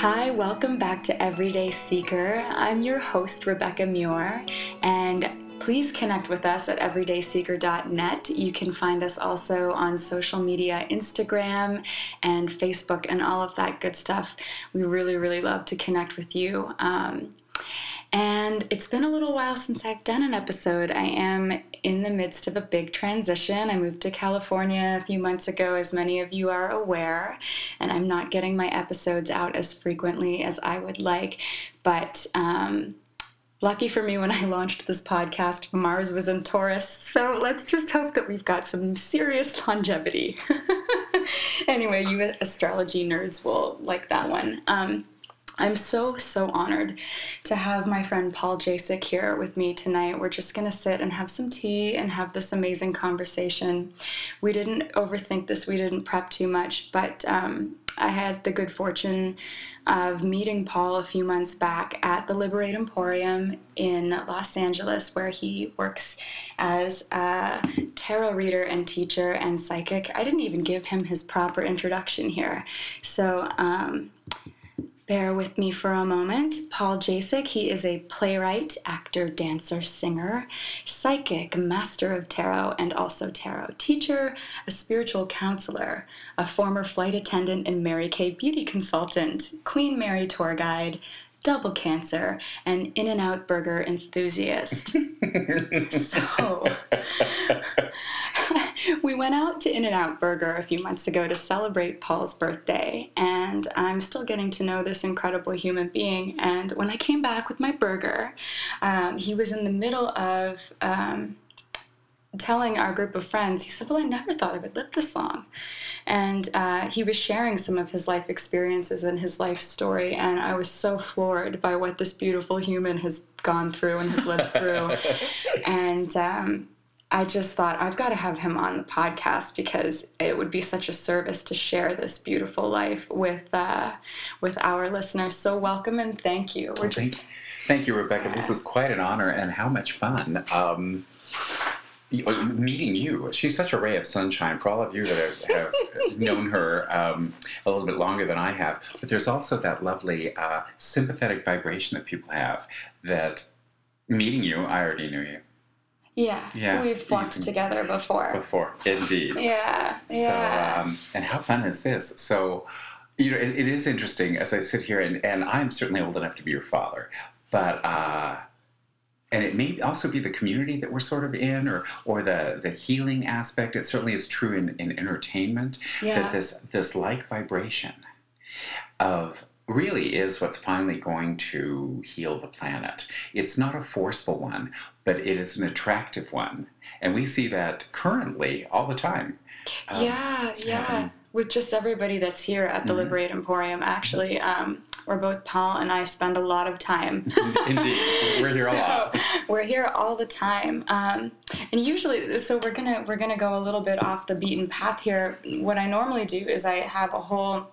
Hi, welcome back to Everyday Seeker. I'm your host, Rebecca Muir, and please connect with us at everydayseeker.net. You can find us also on social media Instagram and Facebook and all of that good stuff. We really, really love to connect with you. Um, and it's been a little while since I've done an episode. I am in the midst of a big transition. I moved to California a few months ago, as many of you are aware, and I'm not getting my episodes out as frequently as I would like. But um, lucky for me, when I launched this podcast, Mars was in Taurus. So let's just hope that we've got some serious longevity. anyway, you astrology nerds will like that one. Um, I'm so, so honored to have my friend Paul Jasek here with me tonight. We're just going to sit and have some tea and have this amazing conversation. We didn't overthink this, we didn't prep too much, but um, I had the good fortune of meeting Paul a few months back at the Liberate Emporium in Los Angeles, where he works as a tarot reader and teacher and psychic. I didn't even give him his proper introduction here. So, um, Bear with me for a moment. Paul Jasek, he is a playwright, actor, dancer, singer, psychic, master of tarot, and also tarot teacher, a spiritual counselor, a former flight attendant and Mary Kay beauty consultant, Queen Mary tour guide, double cancer, and In N Out burger enthusiast. so, we went out to In N Out Burger a few months ago to celebrate Paul's birthday, and I'm still getting to know this incredible human being. And when I came back with my burger, um, he was in the middle of. Um, telling our group of friends, he said, Well, I never thought I would live this long. And uh, he was sharing some of his life experiences and his life story. And I was so floored by what this beautiful human has gone through and has lived through. and um, I just thought, I've got to have him on the podcast because it would be such a service to share this beautiful life with, uh, with our listeners. So, welcome and thank you. We're well, just. Thank, thank, you, Rebecca. This is quite an honor and how much fun. Um, meeting you. She's such a ray of sunshine for all of you that have, have known her um, a little bit longer than I have. But there's also that lovely uh, sympathetic vibration that people have that meeting you, I already knew you. Yeah, yeah, we've walked together before. Before, indeed. Yeah, yeah. So, um, and how fun is this? So, you know, it, it is interesting as I sit here, and, and I'm certainly old enough to be your father, but uh, and it may also be the community that we're sort of in or or the the healing aspect. It certainly is true in, in entertainment yeah. that this this like vibration of really is what's finally going to heal the planet. It's not a forceful one but it is an attractive one. And we see that currently all the time. Um, yeah yeah. with just everybody that's here at the mm-hmm. Liberate Emporium, actually, um, where both Paul and I spend a lot of time. Indeed, we're here so, a lot. We're here all the time, um, and usually, so we're gonna we're gonna go a little bit off the beaten path here. What I normally do is I have a whole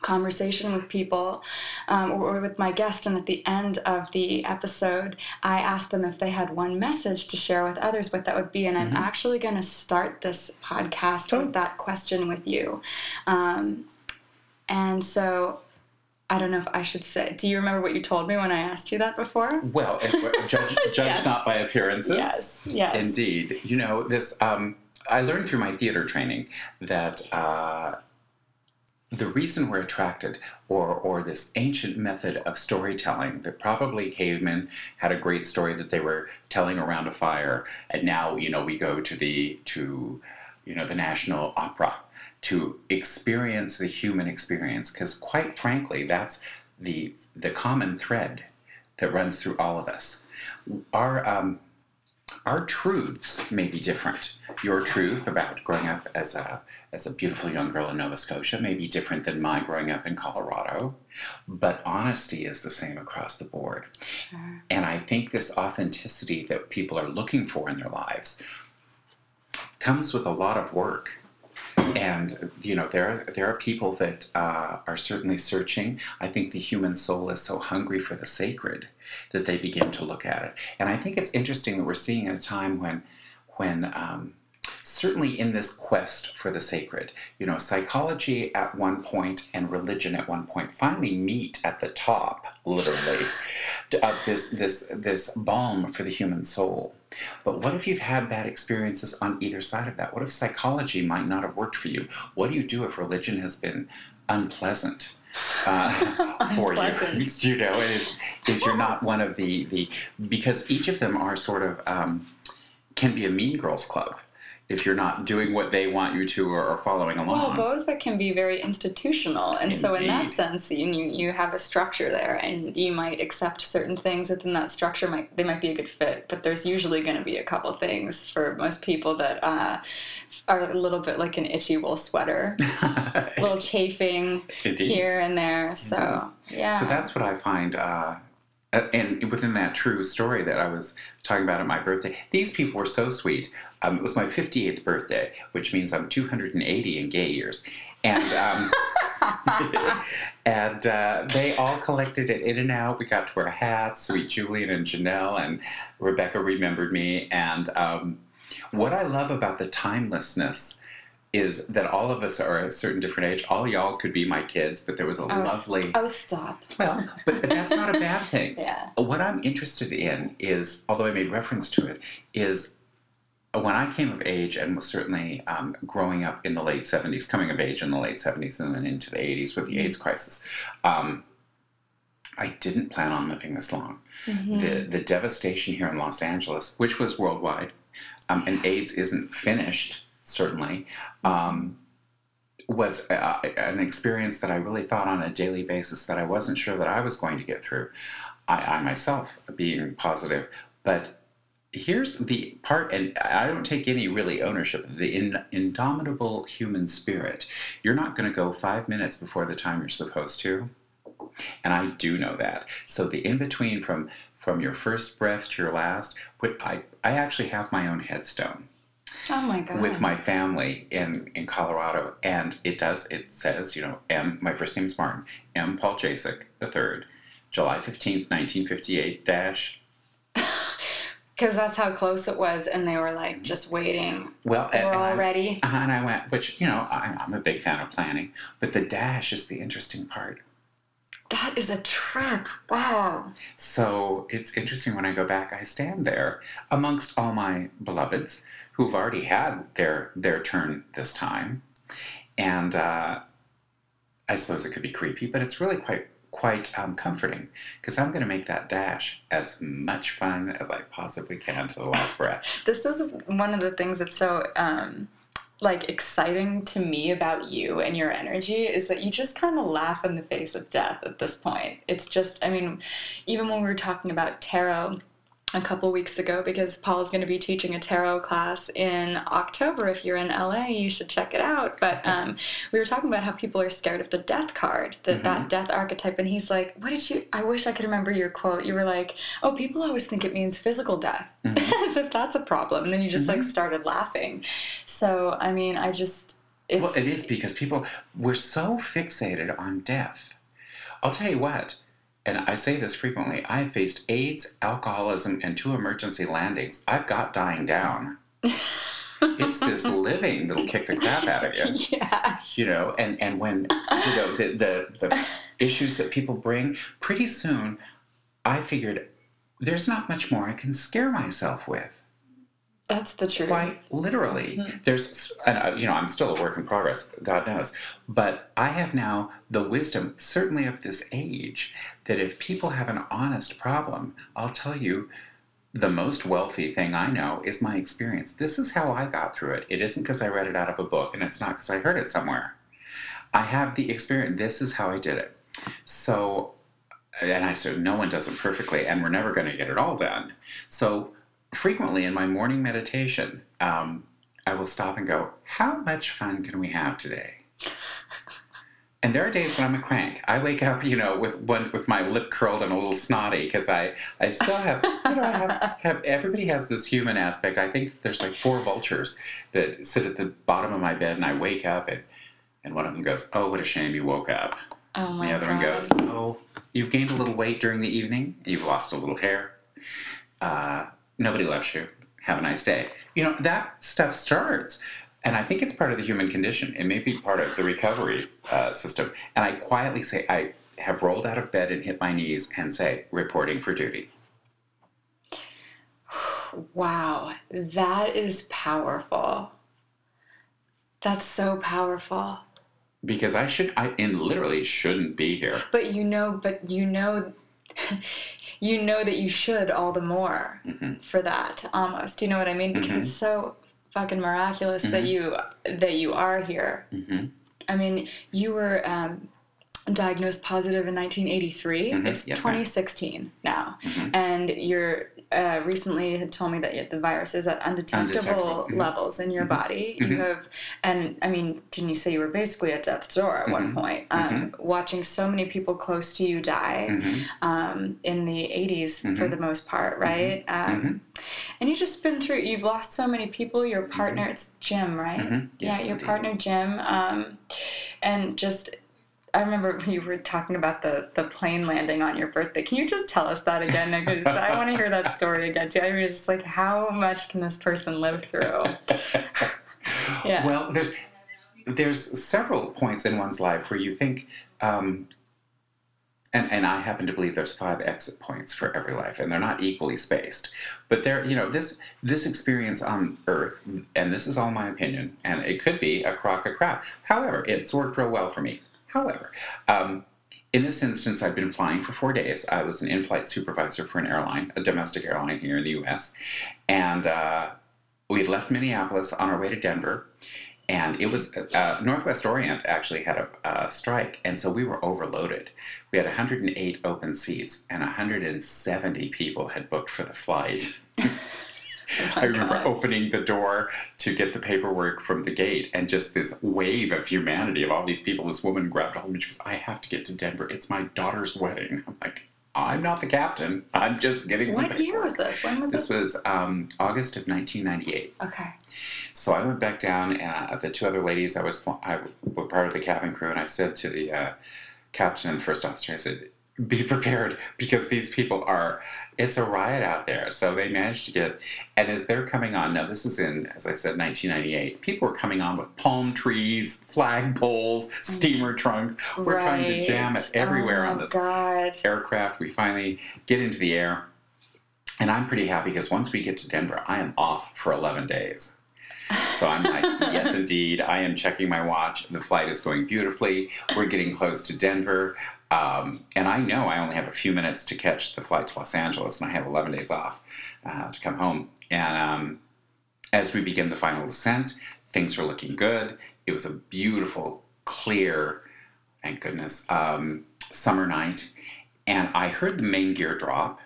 conversation with people um, or with my guest and at the end of the episode i asked them if they had one message to share with others what that would be and mm-hmm. i'm actually going to start this podcast oh. with that question with you um, and so I don't know if I should say. Do you remember what you told me when I asked you that before? Well, judge, judge yes. not by appearances. Yes, yes. Indeed. You know, this, um, I learned through my theater training that uh, the reason we're attracted, or, or this ancient method of storytelling that probably cavemen had a great story that they were telling around a fire, and now you know we go to the to you know the national opera to experience the human experience, because quite frankly, that's the the common thread that runs through all of us. Our um, our truths may be different. Your truth about growing up as a as a beautiful young girl in Nova Scotia may be different than my growing up in Colorado, but honesty is the same across the board. Sure. And I think this authenticity that people are looking for in their lives comes with a lot of work. And you know there are, there are people that uh, are certainly searching. I think the human soul is so hungry for the sacred that they begin to look at it. And I think it's interesting that we're seeing at a time when when um, certainly in this quest for the sacred. You know, psychology at one point and religion at one point finally meet at the top, literally, of this this this balm for the human soul. But what if you've had bad experiences on either side of that? What if psychology might not have worked for you? What do you do if religion has been unpleasant? Uh, for you, you know, if, if you're not one of the the because each of them are sort of um, can be a mean girls club if you're not doing what they want you to or, or following along. Well, both can be very institutional, and Indeed. so in that sense, you you have a structure there, and you might accept certain things within that structure. Might they might be a good fit, but there's usually going to be a couple things for most people that uh, are a little bit like an itchy wool sweater, a little chafing Indeed. here and there. So Indeed. yeah. So that's what I find. Uh, and within that true story that I was talking about at my birthday, these people were so sweet. Um, it was my 58th birthday, which means I'm 280 in gay years. And um, and uh, they all collected it in and out. We got to wear hats. Sweet Julian and Janelle and Rebecca remembered me. And um, what I love about the timelessness is that all of us are a certain different age. All y'all could be my kids, but there was a was, lovely. Oh, stop. Well, but that's not a bad thing. yeah. What I'm interested in is, although I made reference to it, is when I came of age and was certainly um, growing up in the late 70s, coming of age in the late 70s and then into the 80s with the AIDS crisis, um, I didn't plan on living this long. Mm-hmm. The, the devastation here in Los Angeles, which was worldwide, um, and AIDS isn't finished, certainly, um, was a, an experience that I really thought on a daily basis that I wasn't sure that I was going to get through. I, I myself, being positive, but here's the part, and I don't take any really ownership. The in, indomitable human spirit. You're not going to go five minutes before the time you're supposed to, and I do know that. So the in between from from your first breath to your last, I I actually have my own headstone. Oh my god! With my family in in Colorado, and it does. It says, you know, M. My first name is Martin. M. Paul Jasek the third, July fifteenth, nineteen fifty eight. Dash because that's how close it was, and they were like just waiting. Well, they were all ready. Uh-huh, and I went, which you know, I'm, I'm a big fan of planning, but the dash is the interesting part. That is a trip. Wow. So it's interesting when I go back, I stand there amongst all my beloveds who've already had their their turn this time, and uh, I suppose it could be creepy, but it's really quite quite um, comforting because I'm going to make that dash as much fun as I possibly can to the last breath. this is one of the things that's so um, like exciting to me about you and your energy is that you just kind of laugh in the face of death at this point. It's just, I mean, even when we were talking about tarot a couple weeks ago because Paul's going to be teaching a tarot class in October. If you're in LA, you should check it out. But um, we were talking about how people are scared of the death card, the, mm-hmm. that death archetype. And he's like, What did you? I wish I could remember your quote. You were like, Oh, people always think it means physical death, mm-hmm. as if that's a problem. And then you just mm-hmm. like started laughing. So, I mean, I just. well, it is because people, we're so fixated on death. I'll tell you what and I say this frequently, I faced AIDS, alcoholism, and two emergency landings. I've got dying down. it's this living that'll kick the crap out of you. Yeah. You know, and, and when, you know, the, the, the issues that people bring, pretty soon I figured there's not much more I can scare myself with. That's the truth. Quite literally. Mm-hmm. There's, and, uh, you know, I'm still a work in progress, God knows. But I have now the wisdom, certainly of this age, that if people have an honest problem, I'll tell you, the most wealthy thing I know is my experience. This is how I got through it. It isn't because I read it out of a book, and it's not because I heard it somewhere. I have the experience. This is how I did it. So, and I said, no one does it perfectly, and we're never going to get it all done. So, frequently in my morning meditation, um, I will stop and go, How much fun can we have today? And there are days when I'm a crank. I wake up, you know, with one with my lip curled and a little snotty because I, I still have, you know, I have, have everybody has this human aspect. I think there's like four vultures that sit at the bottom of my bed, and I wake up and and one of them goes, "Oh, what a shame you woke up." Oh my The other God. one goes, "Oh, you've gained a little weight during the evening. You've lost a little hair." Uh, nobody loves you. have a nice day. You know, that stuff starts. And I think it's part of the human condition. It may be part of the recovery uh, system. And I quietly say, I have rolled out of bed and hit my knees and say, reporting for duty. Wow, that is powerful. That's so powerful. Because I should, I and literally shouldn't be here. But you know, but you know, you know that you should all the more Mhm. for that almost. Do you know what I mean? Because Mhm. it's so fucking miraculous that Mhm. you that you are here. hmm I mean, you were um, diagnosed positive in 1983. Mhm. It's Yes, ma'am. 2016 now, Mhm. and you're uh, recently had told me that the virus is at undetectable Undetectable, mhm. levels in your Mhm. body. You Mhm. have, and I mean, didn't you say you were basically at death's door at one Mhm. point? Um, Watching so many people close to you die hmm um, in the 80s for the most part, right? Um, and you've just been through, you've lost so many people. Your partner, it's Jim, right? Mhm. Yeah, your indeed. partner, Jim. Um, and just, I remember you were talking about the, the plane landing on your birthday. Can you just tell us that again? Because I want to hear that story again too. I mean, just like, how much can this person live through? Yeah. Well, there's there's several points in one's life where you think, um, and and I happen to believe there's five exit points for every life, and they're not equally spaced. But there, you know, this this experience on Earth, and this is all my opinion, and it could be a crock of crap. However, it's worked real well for me. However. Um, in this instance, I've been flying for four days. I was an in flight supervisor for an airline, a domestic airline here in the US. And uh, we had left Minneapolis on our way to Denver, and it was uh, Northwest Orient actually had a, a strike, and so we were overloaded. We had 108 open seats, and 170 people had booked for the flight. Oh I remember God. opening the door to get the paperwork from the gate, and just this wave of humanity of all these people. This woman grabbed hold of me. She goes, "I have to get to Denver. It's my daughter's wedding." I'm like, "I'm not the captain. I'm just getting What year was this? When was This this? was um, August of 1998. Okay. So I went back down, and the two other ladies I was I were part of the cabin crew, and I said to the uh, captain and the first officer, I said, "Be prepared because these people are. It's a riot out there." So they managed to get, and as they're coming on, now this is in, as I said, 1998. People are coming on with palm trees, flag poles, mm. steamer trunks. We're trying to jam it everywhere oh on this God. aircraft. We finally get into the air, and I'm pretty happy because once we get to Denver, I am off for 11 days. So I'm like, yes, indeed. I am checking my watch. The flight is going beautifully. We're getting close to Denver. Um, and I know I only have a few minutes to catch the flight to Los Angeles, and I have 11 days off uh, to come home. And um, as we begin the final descent, things are looking good. It was a beautiful, clear, thank goodness, um, summer night. And I heard the main gear drop,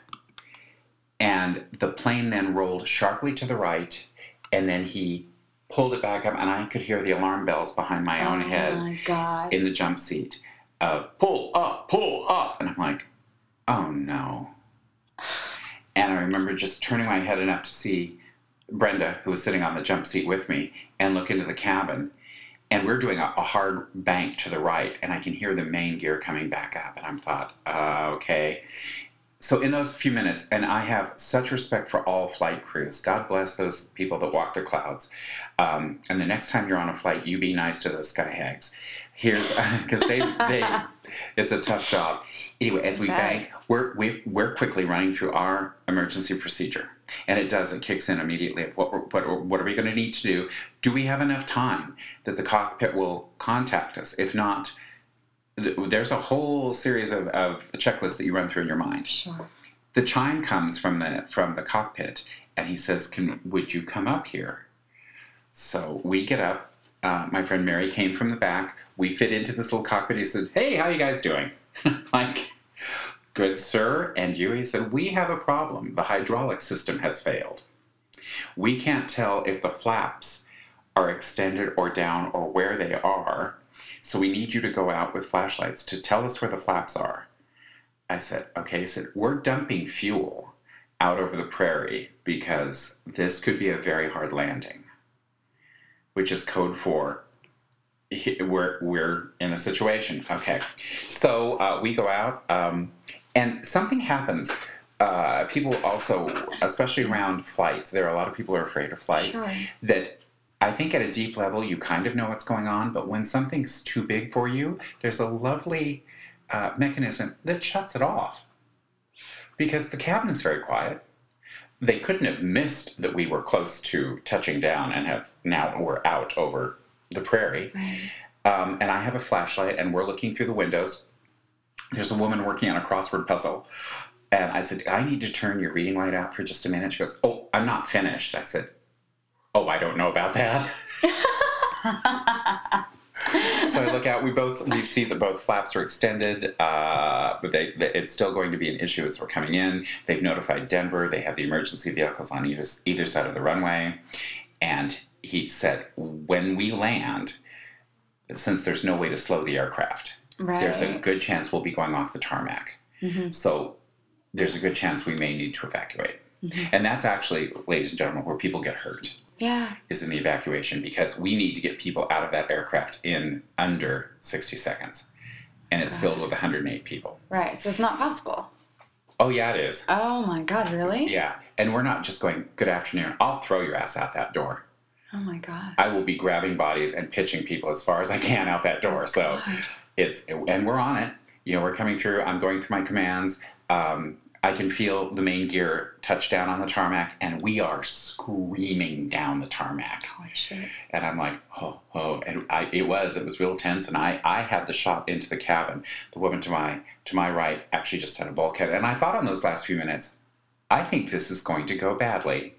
and the plane then rolled sharply to the right, and then he pulled it back up, and I could hear the alarm bells behind my own oh head my in the jump seat. Uh, pull up, pull up. And I'm like, oh no. And I remember just turning my head enough to see Brenda, who was sitting on the jump seat with me, and look into the cabin. And we're doing a, a hard bank to the right, and I can hear the main gear coming back up. And I'm thought, uh, okay. So in those few minutes, and I have such respect for all flight crews. God bless those people that walk the clouds. Um, and the next time you're on a flight, you be nice to those sky hags. Here's because they they it's a tough job. Anyway, as we bank, we're we, we're quickly running through our emergency procedure, and it does it kicks in immediately. Of what what what are we going to need to do? Do we have enough time that the cockpit will contact us? If not, th- there's a whole series of, of checklists that you run through in your mind Sure. the chime comes from the from the cockpit and he says can would you come up here so we get up uh, my friend mary came from the back we fit into this little cockpit. He said hey how you guys doing? Like good sir. And you he said we have a problem. The hydraulic system has failed. We can't tell if the flaps are extended or down or where they are so we need you to go out with flashlights to tell us where the flaps are. I said, okay, he said, we're dumping fuel out over the prairie because this could be a very hard landing, which is code for we're, we're in a situation. Okay. So uh, we go out, um, and something happens uh, people also, especially around flight, there are a lot of people who are afraid of flight. Sure. That I think at a deep level you kind of know what's going on, but when something's too big for you, there's a lovely uh, mechanism that shuts it off. Because the cabin is very quiet. They couldn't have missed that we were close to touching down and have now we're out over the prairie. Right. Um, and I have a flashlight, and we're looking through the windows. There's a woman working on a crossword puzzle. And I said, I need to turn your reading light out for just a minute. She goes, Oh, I'm not finished. I said, Oh, I don't know about that. so I look out. We both we see that both flaps are extended, uh, but they, they- it's still going to be an issue as we're coming in. They've notified Denver. They have the emergency vehicles on either either side of the runway, and he said when we land, since there's no way to slow the aircraft, right. there's a good chance we'll be going off the tarmac. Mhm. So there's a good chance we may need to evacuate. Mhm. And that's actually, ladies and gentlemen, where people get hurt Yeah. is in the evacuation because we need to get people out of that aircraft in under 60 seconds. And it's filled with 108 people. Right. So it's not possible. Oh, yeah, it is. Oh my God! Really? Yeah. And we're not just going, good afternoon, I'll throw your ass out that door. Oh my God. I will be grabbing bodies and pitching people as far as I can out that door. So God. it's, and we're on it. You know, we're coming through. I'm going through my commands. Um, I can feel the main gear touch down on the tarmac, and we are screaming down the tarmac. Holy shit. And I'm like, oh, oh, and I, it was, it was real tense. And I, I had the shot into the cabin. The woman to my, to my right actually just had a bulkhead. And I thought on those last few minutes, I think this is going to go badly.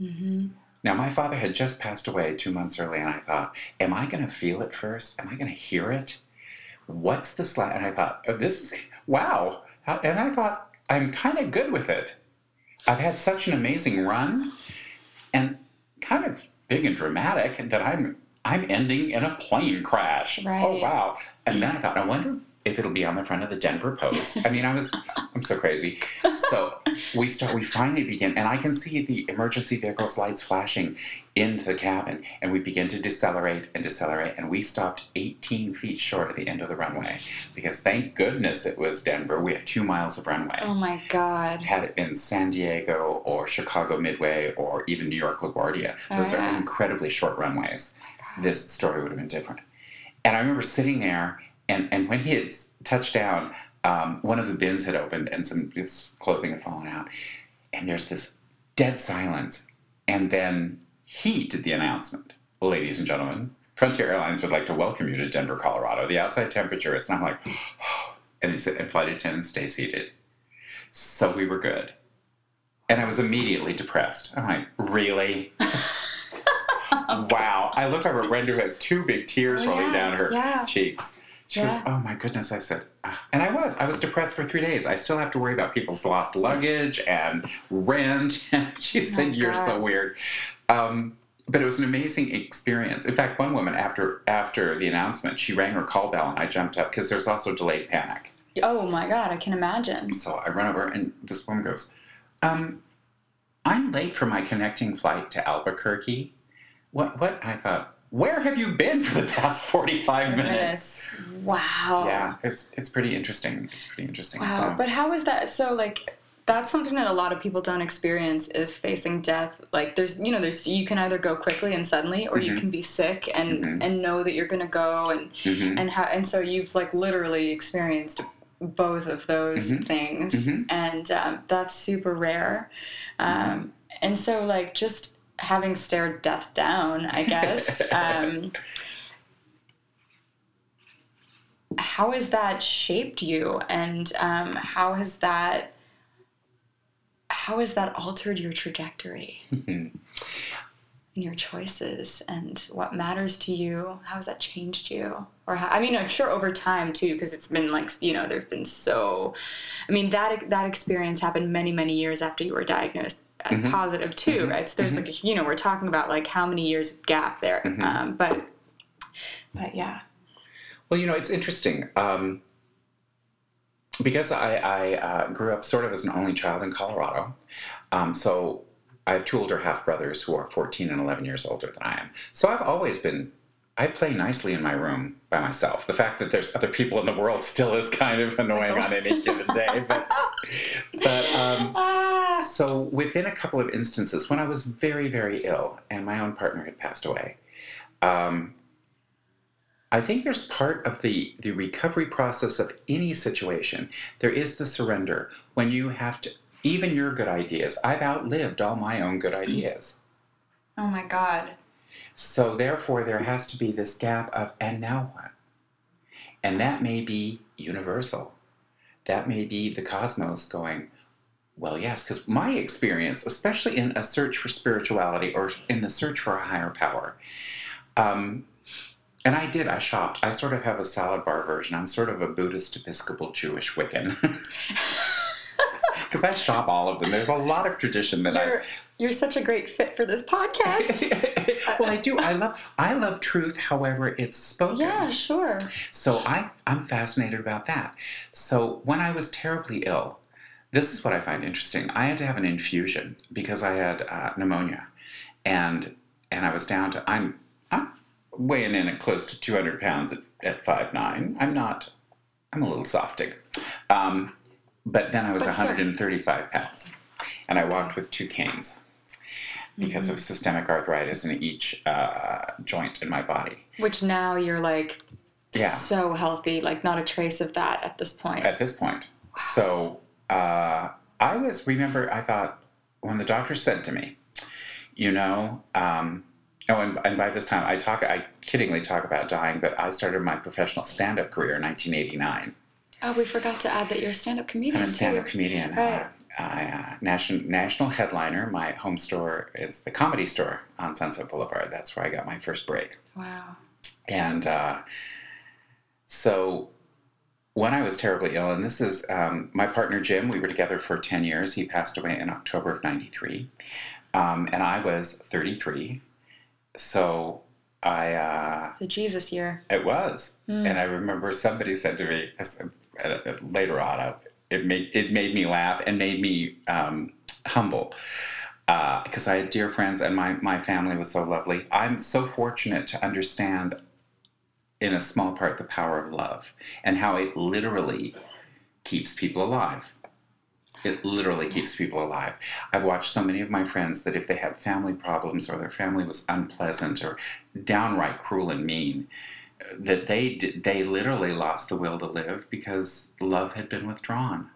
Mm-hmm. Now, my father had just passed away two months early, and I thought, am I going to feel it first? Am I going to hear it? What's this like? And I thought, oh, this is, wow. Uh, and I thought, I'm kind of good with it. I've had such an amazing run and kind of big and dramatic that I'm I'm ending in a plane crash. Oh wow. And then I thought, I wonder if it'll be on the front of the Denver Post. I mean, I was I'm so crazy. So we start we finally begin and I can see the emergency vehicle's lights flashing into the cabin and we begin to decelerate and decelerate and we stopped 18 feet short at the end of the runway because thank goodness it was Denver. We have two miles of runway Oh my God. had it been San Diego or Chicago Midway or even New York LaGuardia. Those Oh, are incredibly short runways. Oh God. This story would have been different. And I remember sitting there, and, and when he had touched down, um, one of the bins had opened and some his clothing had fallen out. And there's this dead silence. And then he did the announcement Ladies and gentlemen, Frontier Airlines would like to welcome you to Denver, Colorado. The outside temperature is, and I'm like, and he said, and flight attendants stay seated. So we were good. And I was immediately depressed. I'm like, really? wow. I look over at Brenda who has two big tears Oh, rolling yeah, down her yeah. cheeks. She Yeah. goes, Oh my goodness. I said, "Ah." and I was. I was depressed for three days. I still have to worry about people's lost luggage and rent. And she said, Oh, You're so weird. Um, but it was an amazing experience. In fact, one woman after after the announcement, she rang her call bell, and I jumped up because there's also delayed panic. Oh my God! I can imagine. So I run over, and this woman goes, um, "I'm late for my connecting flight to Albuquerque. What? What?" I thought, "Where have you been for the past 45 minutes?" Wow. Yeah, it's it's pretty interesting. It's pretty interesting. Wow. So, But how is that? So like. That's something that a lot of people don't experience is facing death. Like there's, you know, there's you can either go quickly and suddenly, or you Mhm. can be sick and Mhm. and know that you're gonna go and mhm. and how and so you've like literally experienced both of those Mhm. things Mhm. and um, that's super rare um, and so like just having stared death down i guess. Um, how has that shaped you? And um, how has that how has that altered your trajectory? And your choices and what matters to you how has that changed you? Or how, i mean i'm sure over time too because it's been like you know there's been so i mean that that experience happened many many years after you were diagnosed as Mhm. positive too Mhm. right so there's like a, you know we're talking about like how many years gap there Mhm. um, but but yeah Well, you know, it's interesting. Um, because I, I uh, grew up sort of as an only child in Colorado. Um, so I have two older half brothers who are 14 and 11 years older than I am. So I've always been I play nicely in my room by myself. The fact that there's other people in the world still is kind of annoying on any given day. But, but um, Ah. so within a couple of instances, when I was very, very ill and my own partner had passed away, um, I think there's part of the, the recovery process of any situation. There is the surrender when you have to, even your good ideas. I've outlived all my own good ideas. Oh my God. So therefore, there has to be this gap of, and now what? And that may be universal. That may be the cosmos going, well, yes, because my experience, especially in a search for spirituality or in the search for a higher power, um, and I did, I shopped. I sort of have a salad bar version. I'm sort of a Buddhist, Episcopal, Jewish Wiccan. Because I shop all of them. There's a lot of tradition that I You're, you're such a great fit for this podcast. well, I do. I love. I love truth. However, it's spoken. yeah, sure. So I, I'm fascinated about that. So when I was terribly ill, this is what I find interesting. I had to have an infusion because I had uh, pneumonia, and and I was down to. I'm I'm weighing in at close to 200 pounds at, at five nine. I'm not. I'm a little zaftig. Um, but then I was But still. 135 pounds, and I walked with two canes because of systemic arthritis in each uh, joint in my body. Which now you're like Yeah. so healthy, like not a trace of that at this point. at this point. So uh, I was, remember, I thought when the doctor said to me, you know, um, oh, and, and by this time I talk, I kiddingly talk about dying, but I started my professional stand up career in 1989. Oh, we forgot to add that you're a stand-up comedian I'm a stand up too. comedian. Right. Uh, I, uh, national, national headliner. My home store is the Comedy Store on Sunset Boulevard. That's where I got my first break. Wow. And uh, so when I was terribly ill, and this is um, my partner Jim, we were together for 10 years. He passed away in October of 93. Um, and I was 33. So I, uh, The Jesus year. it was. Hmm. And I remember somebody said to me later on, it made, it made me laugh and made me um, humble. Uh, because I had dear friends and my, my family was so lovely. I'm so fortunate to understand in a small part the power of love and how it literally keeps people alive. It literally keeps people alive. I've watched so many of my friends that if they had family problems or their family was unpleasant or downright cruel and mean, that they they literally lost the will to live because love had been withdrawn.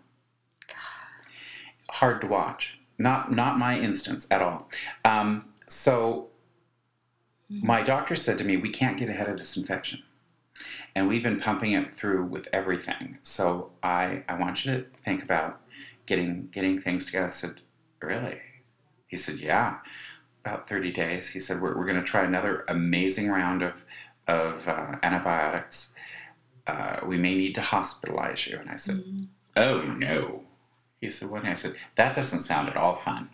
God. Hard to watch. Not not my instance at all. Um, so my doctor said to me, "We can't get ahead of this infection." and we've been pumping it through with everything. So I, I want you to think about getting getting things together. I said, really? He said, yeah. About 30 days. He said, we're, we're going to try another amazing round of, of uh, antibiotics. Uh, we may need to hospitalize you. And I said, Mhm. oh no. He said, what? And I said, that doesn't sound at all fun.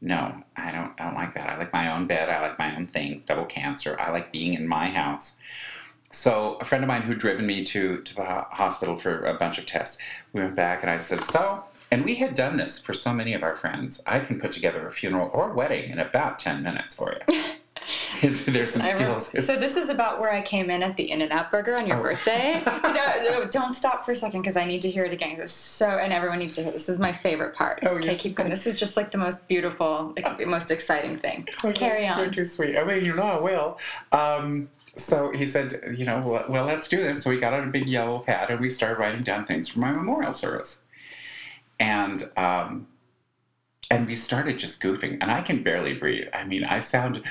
No, I don't, I don't like that. I like my own bed. I like my own thing, double cancer. I like being in my house. So a friend of mine who'd driven me to, to the hospital for a bunch of tests, we went back and I said, so, and we had done this for so many of our friends. I can put together a funeral or a wedding in about 10 minutes for you. There's some remember- so this is about where I came in at the In-N-Out Burger on your Oh. birthday. no, no, don't stop for a second because I need to hear it again. It's so, and everyone needs to hear. This This is my favorite part. Oh, okay, keep going. This is just like the most beautiful, like, the most exciting thing. Carry You're on. too sweet. I mean, you know I will. Um, so he said, you know, well, well, let's do this. So we got out a big yellow pad and we started writing down things for my memorial service. And um, and we started just goofing, and I can barely breathe. I mean, I sound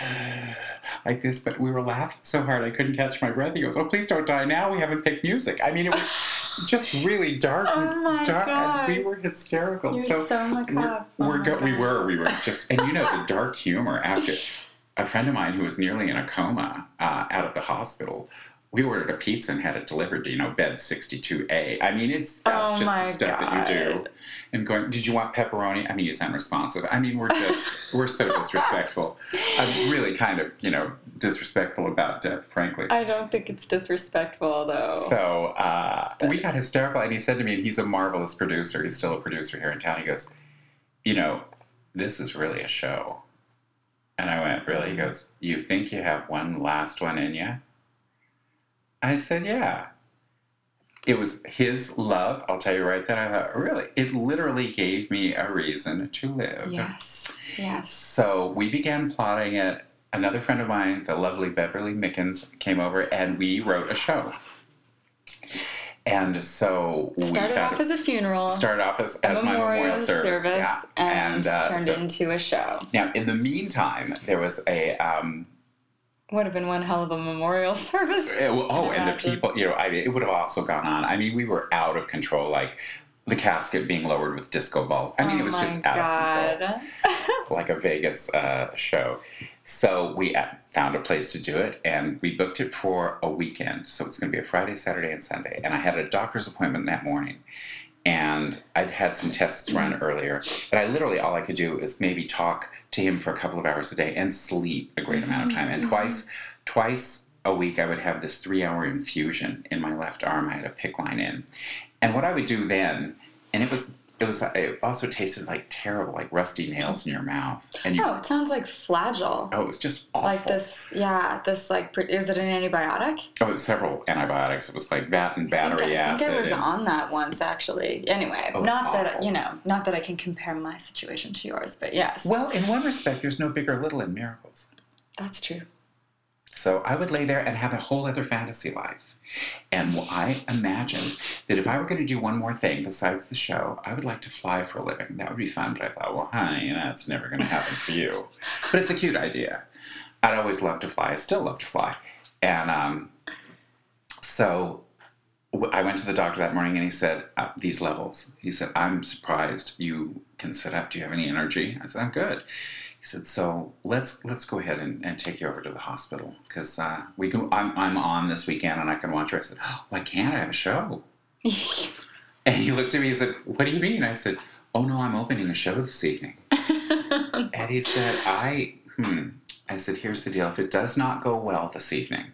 like this, but we were laughing so hard I couldn't catch my breath. He goes, "Oh, please don't die now. We haven't picked music." I mean, it was just really dark, Oh my dark, God. and we were hysterical. You're so so macabre. we're, Oh we're my go- we were we were just and you know the dark humor after a friend of mine who was nearly in a coma uh, out of the hospital we ordered a pizza and had it delivered to you know bed 62a i mean it's that's Oh just the stuff that you do and going did you want pepperoni i mean you sound responsive i mean we're just we're so disrespectful i'm really kind of you know disrespectful about death frankly I don't think it's disrespectful though. so uh, we got hysterical, and he said to me, and he's a marvelous producer. He's still a producer here in town. He goes, "You know, this is really a show." And I went, Really? He goes, You think you have one last one in you? I said, Yeah. It was his love. I'll tell you right then. I thought, Really? It literally gave me a reason to live. Yes. Yes. So we began plotting it. Another friend of mine, the lovely Beverly Mickens, came over and we wrote a show. And so we Started off as a funeral, started off as, a as my memorial service, yeah. and, uh, turned so- into a show. Now, in the meantime, there was a um, Would have been one hell of a memorial service. it- oh, and the people, you know, I mean, it would have also gone on. I mean, we were out of control, like the casket being lowered with disco balls. I mean, oh it was just out of control. Like a Vegas uh, show. So we uh, found a place to do it, and we booked it for a weekend. So it's going to be a Friday, Saturday, and Sunday. And I had a doctor's appointment that morning, and I'd had some tests run earlier. But I literally all I could do is maybe talk to him for a couple of hours a day and sleep a great amount of time. And Mhm. twice, twice a week, I would have this three-hour infusion in my left arm. I had a PICC line in, and what I would do then, and it was. It was. It also tasted like terrible, like rusty nails in your mouth, and you Oh, it sounds like Flagyl. Oh, it was just awful. Like this, yeah. This like, is it an antibiotic? Oh, it was several antibiotics. It was like that and I battery think, I acid. think I was and- on that once actually. Anyway, Oh, it's not that you know, not that I can compare my situation to yours, but yes, Well, in one respect, there's no bigger little in miracles. that's true. So I would lay there and have a whole other fantasy life. And I imagined that if I were going to do one more thing besides the show, I would like to fly for a living. That would be fun. But I thought, well, honey, that's never going to happen for you. But it's a cute idea. I'd always loved to fly. I still love to fly. And um, so I went to the doctor that morning and he said, uh, These levels. He said, I'm surprised you can sit up. Do you have any energy? I said, I'm good. He said, "So let's let's go ahead and, and take you over to the hospital because uh, we can. I'm, I'm on this weekend and I can watch her." I said, oh, "Why can't I have a show?" And he looked at me and said, "What do you mean?" I said, "Oh no, I'm opening a show this evening." And he said, "I hmm." I said, "Here's the deal. If it does not go well this evening,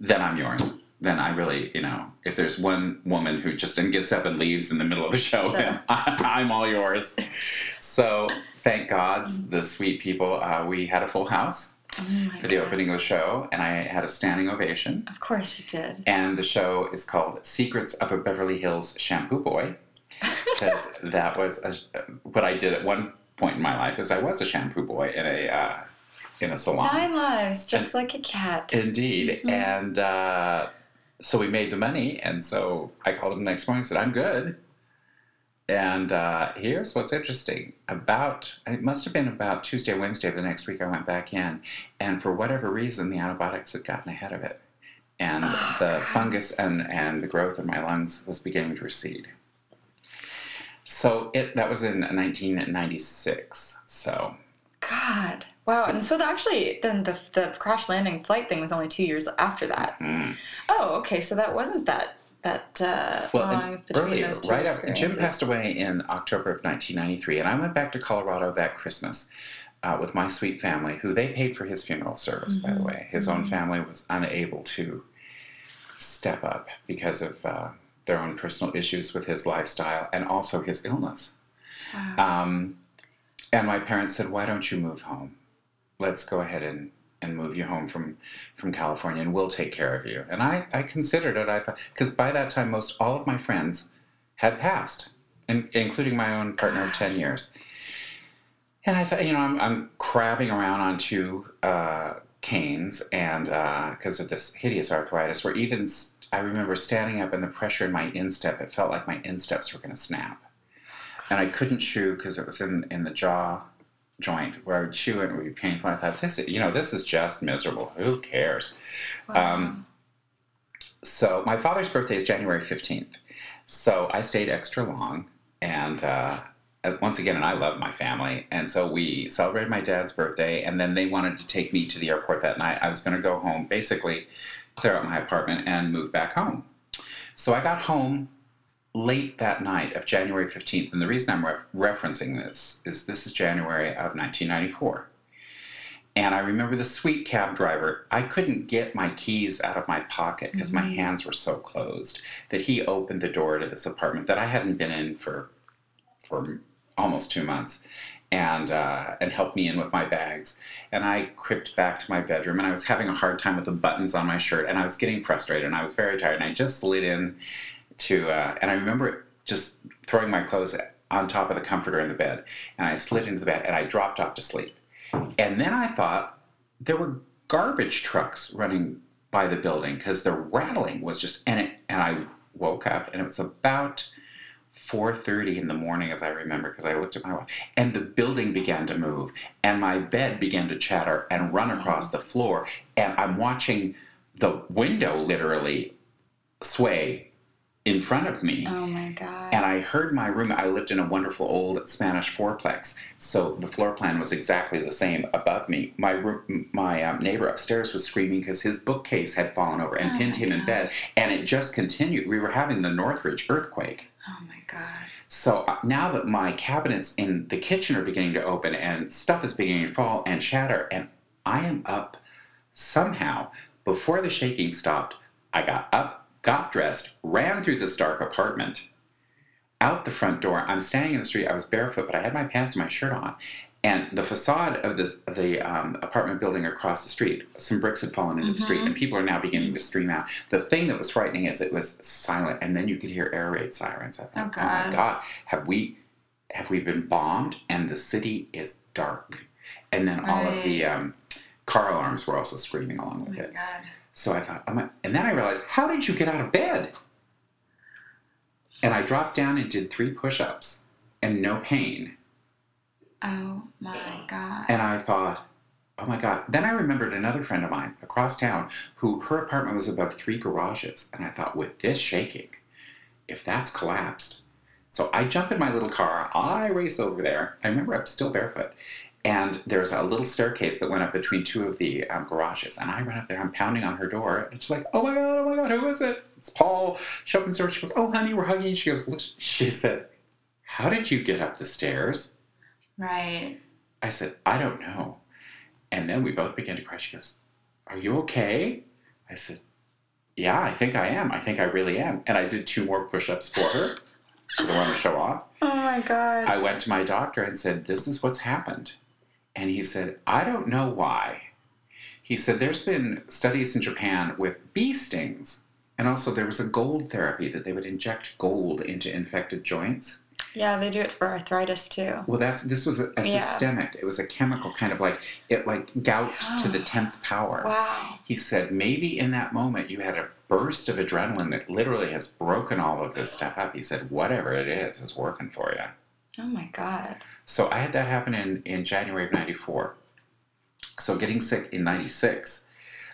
then I'm yours." Then I really, you know, if there's one woman who just and gets up and leaves in the middle of the show, Sure. then I, I'm all yours. So thank God, the sweet people, uh, we had a full house Oh for the God. opening of the show, and I had a standing ovation. Of course you did. And the show is called Secrets of a Beverly Hills Shampoo Boy, because that was a, what I did at one point in my life. Is I was a shampoo boy in a uh, in a salon. Nine lives, just like a cat. Indeed. Mhm. And uh, so we made the money. And so I called him the next morning and said, I'm good. And uh, here's what's interesting. About, it must have been about Tuesday, Wednesday of the next week, I went back in. And for whatever reason, the antibiotics had gotten ahead of it. And Oh, the God. fungus and, and the growth in my lungs was beginning to recede. So it that was in 1996. So God. Wow. And so the, actually, then the, the crash landing flight thing was only two years after that. mm. Oh, okay. So that wasn't that that uh, Well, earlier, right after Jim passed away in October of 1993, and I went back to Colorado that Christmas uh, with my sweet family, who they paid for his funeral service. By the Mhm, way, his own mhm. family was unable to step up because of uh, their own personal issues with his lifestyle and also his illness. Wow. Um, and my parents said, "Why don't you move home? Let's go ahead and, and move you home from from California, and we'll take care of you." And I, I considered it. I thought because by that time, most all of my friends had passed, in, including my own partner of ten years. And I thought, you know, I'm, I'm crabbing around on two uh, canes, and because of this hideous arthritis, where even I remember standing up and the pressure in my instep, it felt like my insteps were going to snap and I couldn't chew because it was in in the jaw joint where I would chew and it would be painful. I thought this, is- you know, this is just miserable. Who cares? wow. um, So my father's birthday is January fifteenth, so I stayed extra long, and uh, once again, and I love my family, and so we celebrated my dad's birthday, and then they wanted to take me to the airport that night. I was going to go home, basically clear out my apartment and move back home. So I got home late that night of January 15th. And the reason I'm re- referencing this is this is January of 1994. And I remember the sweet cab driver, I couldn't get my keys out of my pocket because my Mhm. hands were so closed that he opened the door to this apartment that I hadn't been in for for almost 2 months. and uh, and helped me in with my bags. And I crept back to my bedroom, and I was having a hard time with the buttons on my shirt, and I was getting frustrated, and I was very tired, and I just slid in to, uh, and I remember just throwing my clothes on top of the comforter in the bed, and I slid into the bed, and I dropped off to sleep. And then I thought there were garbage trucks running by the building because the rattling was just, and it, and I woke up, and it was about 4.30 in the morning as i remember because i looked at my watch and the building began to move and my bed began to chatter and run across the floor and i'm watching the window literally sway in front of me. Oh my god. and i heard my room i lived in a wonderful old spanish fourplex. So the floor plan was exactly the same above me. My room, my um, neighbor upstairs was screaming because his bookcase had fallen over and Oh pinned him in bed. And it just continued. We were having the northridge earthquake. Oh my god. so uh, now that my cabinets in the kitchen are beginning to open and stuff is beginning to fall and shatter, and I am up somehow, before the shaking stopped, I got up, got dressed, ran through this dark apartment, out the front door. I'm standing in the street. I was barefoot, but I had my pants and my shirt on. And the facade of this, the um, apartment building across the street, some bricks had fallen into the street, Mhm. and people are now beginning to stream out. The thing that was frightening is it was silent, and then you could hear air raid sirens. I thought, Oh, my God. God, have we have we been bombed? And the city is dark, and then all of the um, car alarms were also screaming along Oh with my it. god. So I thought, my, and then I realized, how did you get out of bed? And I dropped down and did three push-ups, and no pain. Oh my god. And I thought, oh my God. Then I remembered another friend of mine across town who her apartment was above three garages. And I thought, with this shaking, if that's collapsed. So I jump in my little car, I race over there. I remember I'm still barefoot. And there's a little staircase that went up between two of the um, garages. And I run up there, I'm pounding on her door. And she's like, oh my God, oh my God, who is it? It's Paul. She opens the door. She goes, oh, honey, we're hugging. She goes, look, she said, how did you get up the stairs? right. I said, I don't know. And then we both began to cry. She goes, Are you okay? I said, Yeah, I think I am. I think I really am. And I did two more push ups for her because I wanted to show off. Oh my god. I went to my doctor and said, This is what's happened. And he said, I don't know why. He said, There's been studies in Japan with bee stings. And also, there was a gold therapy that they would inject gold into infected joints. yeah, they do it for arthritis too. Well, that's this was a, a Yeah. systemic. It was a chemical kind of like it like gout to the tenth power. Wow. He said maybe in that moment you had a burst of adrenaline that literally has broken all of this stuff up. He said whatever it is is working for you. Oh my god. So I had that happen in in January of '94. So getting sick in '96,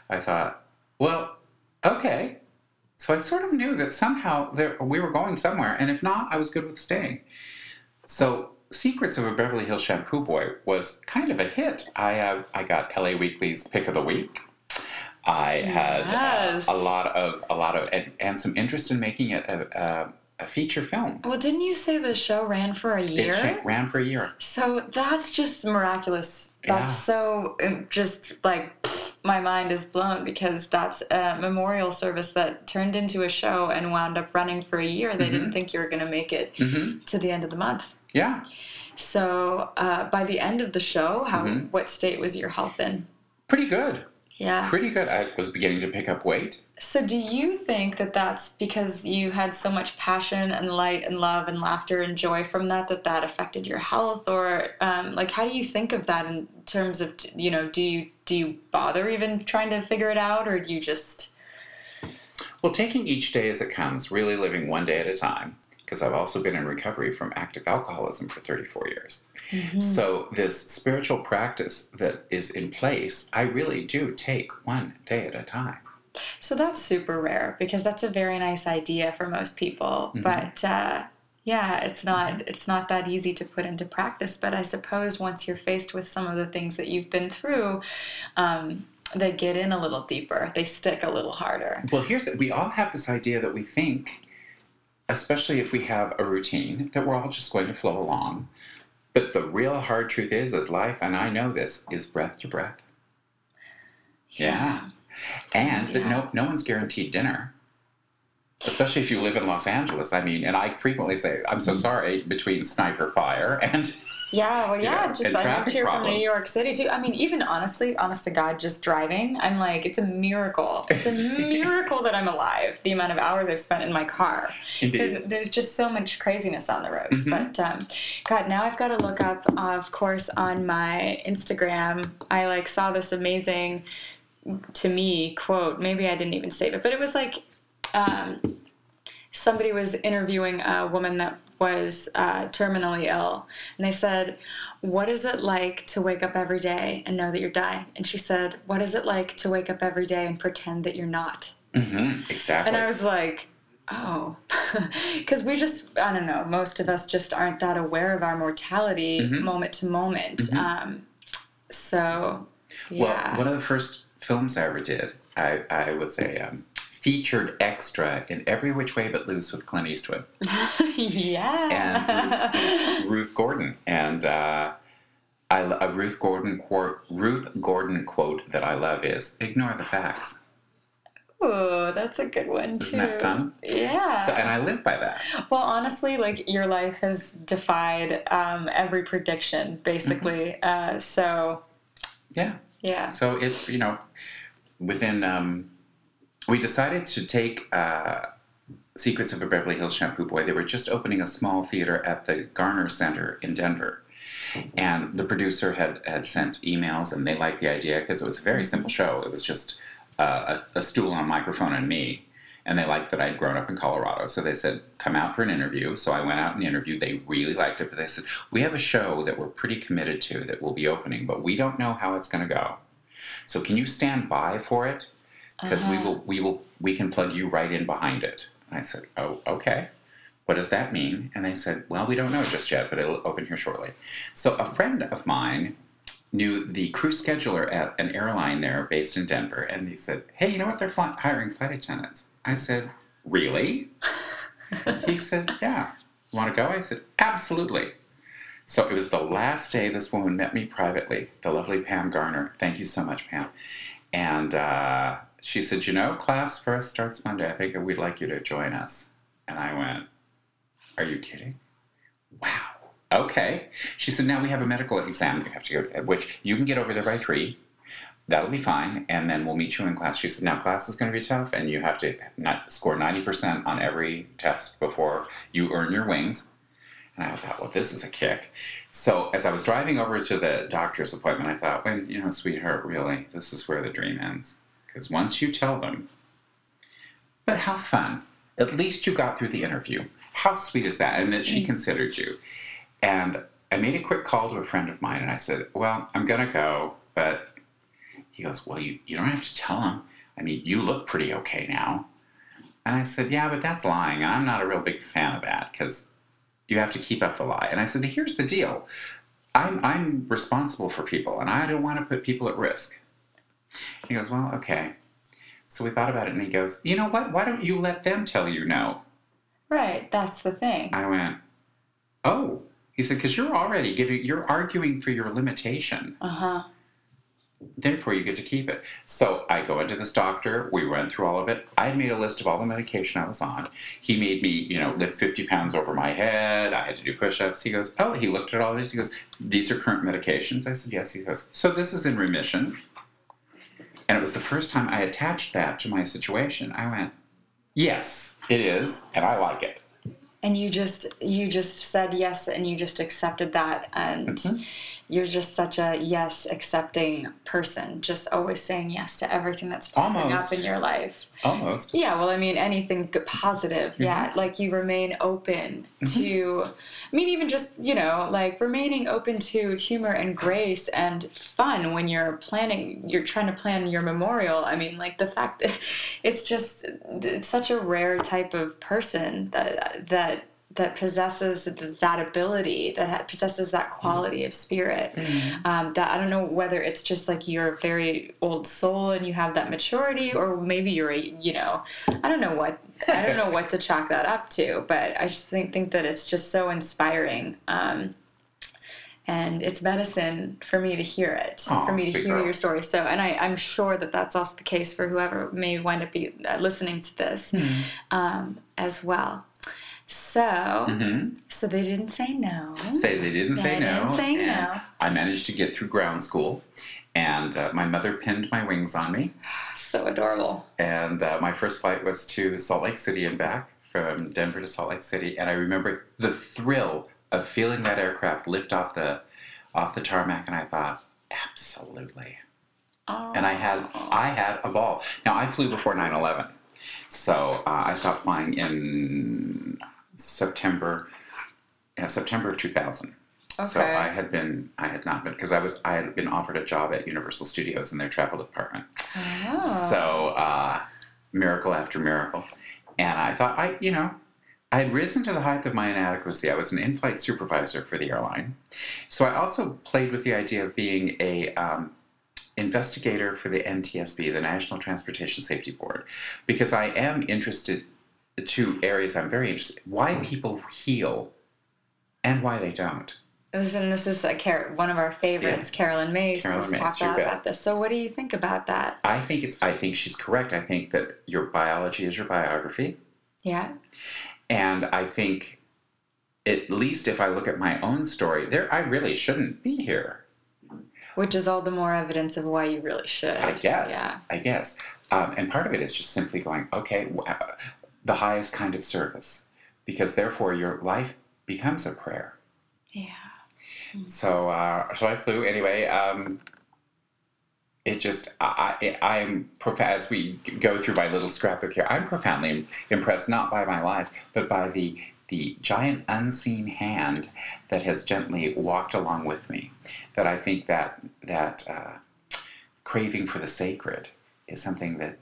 I thought, well, okay. So I sort of knew that somehow there, we were going somewhere, and if not, I was good with staying. So Secrets of a Beverly Hills Shampoo Boy was kind of a hit. I have I got LA Weekly's Pick of the Week. I had Yes. uh, a lot of a lot of and, and some interest in making it a, a, feature film. Well, didn't you say the show ran for a year? It ran for a year. So that's just miraculous. That's Yeah. so just like pfft, my mind is blown because that's a memorial service that turned into a show and wound up running for a year. They Mhm. didn't think you were going to make it hmm to the end of the month. Yeah. So uh, by the end of the show, how Mhm. what state was your health in? Pretty good. Yeah. Pretty good. I was beginning to pick up weight. So do you think that that's because you had so much passion and light and love and laughter and joy from that that that affected your health, or um, like how do you think of that in terms of you know do you do you bother even trying to figure it out, or do you just Well, taking each day as it comes, really living one day at a time, because I've also been in recovery from active alcoholism for 34 years. So, this spiritual practice that is in place, I really do take one day at a time. So that's super rare because that's a very nice idea for most people, Mhm. but uh, yeah, it's not it's not that easy to put into practice. But I suppose once you're faced with some of the things that you've been through, um, they get in a little deeper. They stick a little harder. Well, here's the, we all have this idea that we think, especially if we have a routine, that we're all just going to flow along. But the real hard truth is, is life, and I know this, is breath to breath. Yeah. And that no, no one's guaranteed dinner. Especially if you live in Los Angeles. I mean, and I frequently say, I'm so mm-hmm. sorry, between sniper fire and Yeah, well, yeah, know, just I moved here from. New York City too. I mean, even honestly, honest to God, just driving, I'm like, it's a miracle. It's a miracle that I'm alive. The amount of hours I've spent in my car because there's just so much craziness on the roads. Mhm. But um, God, now I've got to look up, uh, of course, on my Instagram. I like saw this amazing, to me, quote. Maybe I didn't even save it, but it was like. Um, somebody was interviewing a woman that was uh, terminally ill, and they said, "What is it like to wake up every day and know that you're dying?" And she said, "What is it like to wake up every day and pretend that you're not?" hmm exactly. And I was like, "Oh," because we just, I don't know, most of us just aren't that aware of our mortality Mhm. moment to moment. Mhm. Um, so, yeah. Well, one of the first films I ever did, I, I was a um, featured extra in Every Which Way But Loose with Clint Eastwood, yeah. And Ruth Gordon, and uh, I, a Ruth Gordon quote, Ruth Gordon quote that I love is "Ignore the facts." Oh, that's a good one too. Isn't that fun? Yeah. So, and I live by that. well, honestly, like your life has defied um, every prediction, basically. Mm-hmm. Uh, so, Yeah. yeah. So it's you know, within um, we decided to take uh, Secrets of a Beverly Hills Shampoo Boy. They were just opening a small theater at the Garner Center in Denver, and the producer had had sent emails, and they liked the idea because it was a very simple show. It was just uh, a, a stool on a microphone and me. And they liked that I'd grown up in Colorado. So they said, come out for an interview. So I went out and interviewed. They really liked it. But they said, we have a show that we're pretty committed to that will be opening, but we don't know how it's going to go. So can you stand by for it? Because we Uh-huh. will, we will, we can plug you right in behind it. And I said, oh, okay. What does that mean? And they said, well, we don't know just yet, but it'll open here shortly. So a friend of mine knew the crew scheduler at an airline there based in Denver, and he said, hey, you know what? They're fly- hiring flight attendants. I said, really? he said, yeah. Want to go? I said, absolutely. So it was the last day this woman met me privately, the lovely Pam Garner. Thank you so much, Pam. And uh, she said, You know, class for us starts Monday. I think we'd like you to join us. And I went, Are you kidding? Wow. Okay. She said, Now we have a medical exam you have to go to, which you can get over there by three. That'll be fine. And then we'll meet you in class. She said, Now class is going to be tough, and you have to not score 90% on every test before you earn your wings. And I thought, well, this is a kick. So as I was driving over to the doctor's appointment, I thought, well, you know, sweetheart, really, this is where the dream ends. Because once you tell them, but how fun. At least you got through the interview. How sweet is that? And that she considered you. And I made a quick call to a friend of mine and I said, well, I'm going to go, but he goes, well, you, you don't have to tell him. I mean, you look pretty okay now. And I said, yeah, but that's lying. I'm not a real big fan of that because you have to keep up the lie. And I said, here's the deal. I'm, I'm responsible for people and I don't want to put people at risk. He goes, well, okay. So we thought about it and he goes, you know what? Why don't you let them tell you no? Right. That's the thing. I went, oh. He said, because you're already giving, you're arguing for your limitation. Uh huh. Therefore, you get to keep it. So I go into this doctor. We went through all of it. I had made a list of all the medication I was on. He made me, you know, lift 50 pounds over my head. I had to do push ups. He goes, Oh, he looked at all these. He goes, These are current medications. I said, Yes. He goes, So this is in remission. And it was the first time I attached that to my situation. I went, Yes, it is. And I like it. And you just you just said yes, and you just accepted that, and Mhm. You're just such a yes accepting person. Just always saying yes to everything that's popping Almost. up in your life. Almost. Yeah, well, I mean, anything positive. Mm-hmm. Yeah, like you remain open mm-hmm. to. I mean, even just you know, like remaining open to humor and grace and fun when you're planning. You're trying to plan your memorial. I mean, like the fact that it's just it's such a rare type of person that that that possesses that ability that possesses that quality of spirit. Um, that i don't know whether it's just like you're a very old soul and you have that maturity or maybe you're a you know i don't know what i don't know what to chalk that up to but i just think think that it's just so inspiring um, and it's medicine for me to hear it Aw, for me to hear girl. your story. So and I, i'm sure that that's also the case for whoever may wind up be uh, listening to this um, as well So, hmm so they didn't say no. Say they didn't say They no. didn't say and no. I managed to get through ground school, and uh, my mother pinned my wings on me. So adorable. And uh, my first flight was to Salt Lake City and back from Denver to Salt Lake City. And I remember the thrill of feeling that aircraft lift off the off the tarmac, and I thought, absolutely. And I had I had a ball. Now I flew before 9/11, so uh, I stopped flying in September. Yeah, September of 2000. Okay. So I had been I had not been because I was I had been offered a job at Universal Studios in their travel department. Oh. So, uh, miracle after miracle. And I thought, I, you know, I had risen to the height of my inadequacy. I was an in flight supervisor for the airline. So I also played with the idea of being a um, investigator for the NTSB, the National Transportation Safety Board, because I am interested, two areas I'm very interested why people heal and why they don't. It was, and this is a Car- one of our favorites, Yes. Carolyn Myss, Carolyn has Myss, talked a you lot bet. about this. So, what do you think about that? I think it's. I think she's correct. I think that your biology is your biography. Yeah. And I think, at least if I look at my own story, there I really shouldn't be here. Which is all the more evidence of why you really should. I guess. Yeah. I guess. Um, and part of it is just simply going, okay, the highest kind of service, because therefore your life becomes a prayer. Yeah. So, uh, so I flew anyway. Um, it just, I, I, prof- as we go through my little scrapbook here. I'm profoundly impressed not by my life, but by the the giant unseen hand that has gently walked along with me. That I think that that uh, craving for the sacred is something that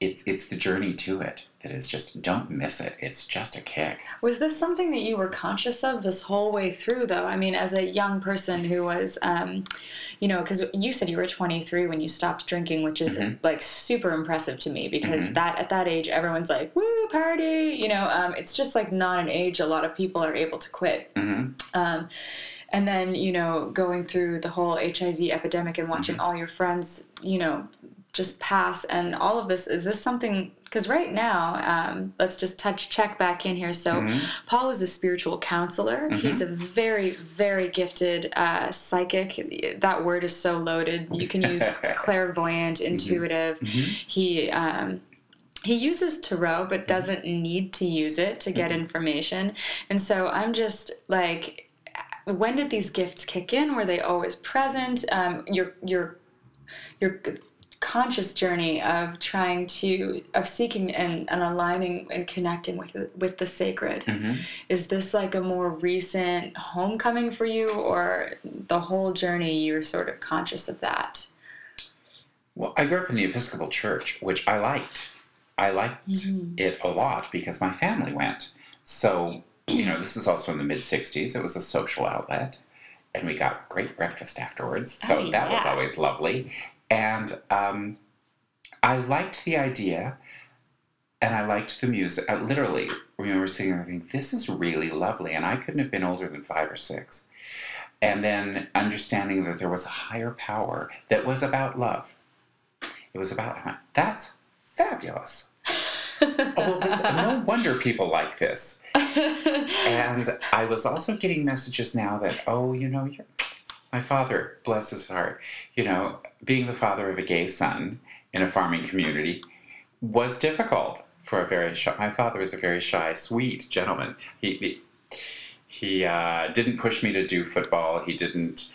it's it's the journey to it that is just don't miss it. It's just a kick. Was this something that you were conscious of this whole way through, though? I mean, as a young person who was, um, you know, because you said you were 23 when you stopped drinking, which is Mhm. like super impressive to me because Mhm. that at that age, everyone's like, woo, party, you know, um, it's just like not an age a lot of people are able to quit. hmm Um, and then, you know, going through the whole HIV epidemic and watching Mm-hmm. all your friends, you know, just pass and all of this, is this something? Because right now, um, let's just touch, check back in here. So, Mhm. Paul is a spiritual counselor. Mm-hmm. He's a very, very gifted uh, psychic. That word is so loaded. You can use clairvoyant, intuitive. Mhm. He, um, he uses tarot but doesn't need to use it to get Mhm. information and so i'm just like when did these gifts kick in were they always present um, your your your conscious journey of trying to of seeking and, and aligning and connecting with with the sacred hmm is this like a more recent homecoming for you or the whole journey you're sort of conscious of that Well, I grew up in the Episcopal Church, which I liked. I liked Mhm. it a lot because my family went. So, you know, this is also in the mid 60s. It was a social outlet, and we got great breakfast afterwards. So Oh, that was always lovely. And um, I liked the idea, and I liked the music. I literally remember sitting there thinking, this is really lovely. And I couldn't have been older than five or six. And then understanding that there was a higher power that was about love. It was about, that's fabulous. Oh, well, this, no wonder people like this. And I was also getting messages now that, oh, you know, you're, my father, bless his heart, you know, being the father of a gay son in a farming community was difficult for a very shy, my father was a very shy, sweet gentleman. He, he, he uh, didn't push me to do football. He didn't,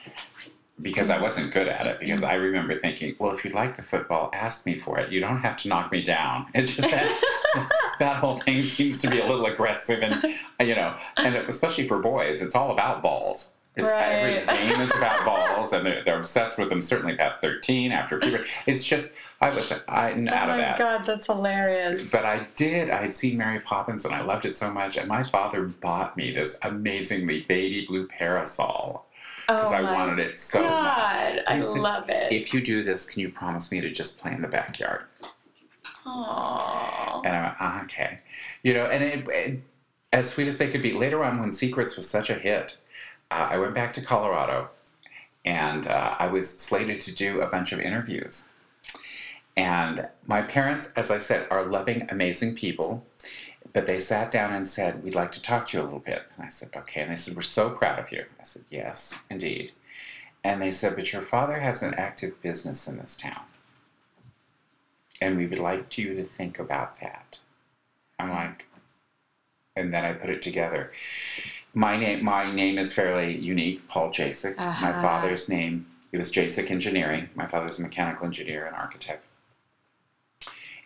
because I wasn't good at it. Because I remember thinking, well, if you like the football, ask me for it. You don't have to knock me down. It's just that that whole thing seems to be a little aggressive, and you know, and especially for boys, it's all about balls. It's every game is about balls, and they're, they're obsessed with them. Certainly past thirteen, after puberty. It's just I was I'm out oh of that. Oh my god, that's hilarious. But I did. I had seen Mary Poppins, and I loved it so much. And my father bought me this amazingly baby blue parasol because oh I wanted it so much. god, I said, love it. If you do this, can you promise me to just play in the backyard? Aww. And I went, ah, okay. You know, and it, it, as sweet as they could be, later on when Secrets was such a hit, uh, I went back to Colorado and uh, I was slated to do a bunch of interviews. And my parents, as I said, are loving, amazing people. But they sat down and said, We'd like to talk to you a little bit. And I said, Okay. And they said, We're so proud of you. I said, Yes, indeed. And they said, But your father has an active business in this town. And we would like you to think about that. I'm like, and then I put it together. My name, my name is fairly unique, Paul Jasek. My Uh-huh. father's name, it was Jasek Engineering. My father's a mechanical engineer and architect.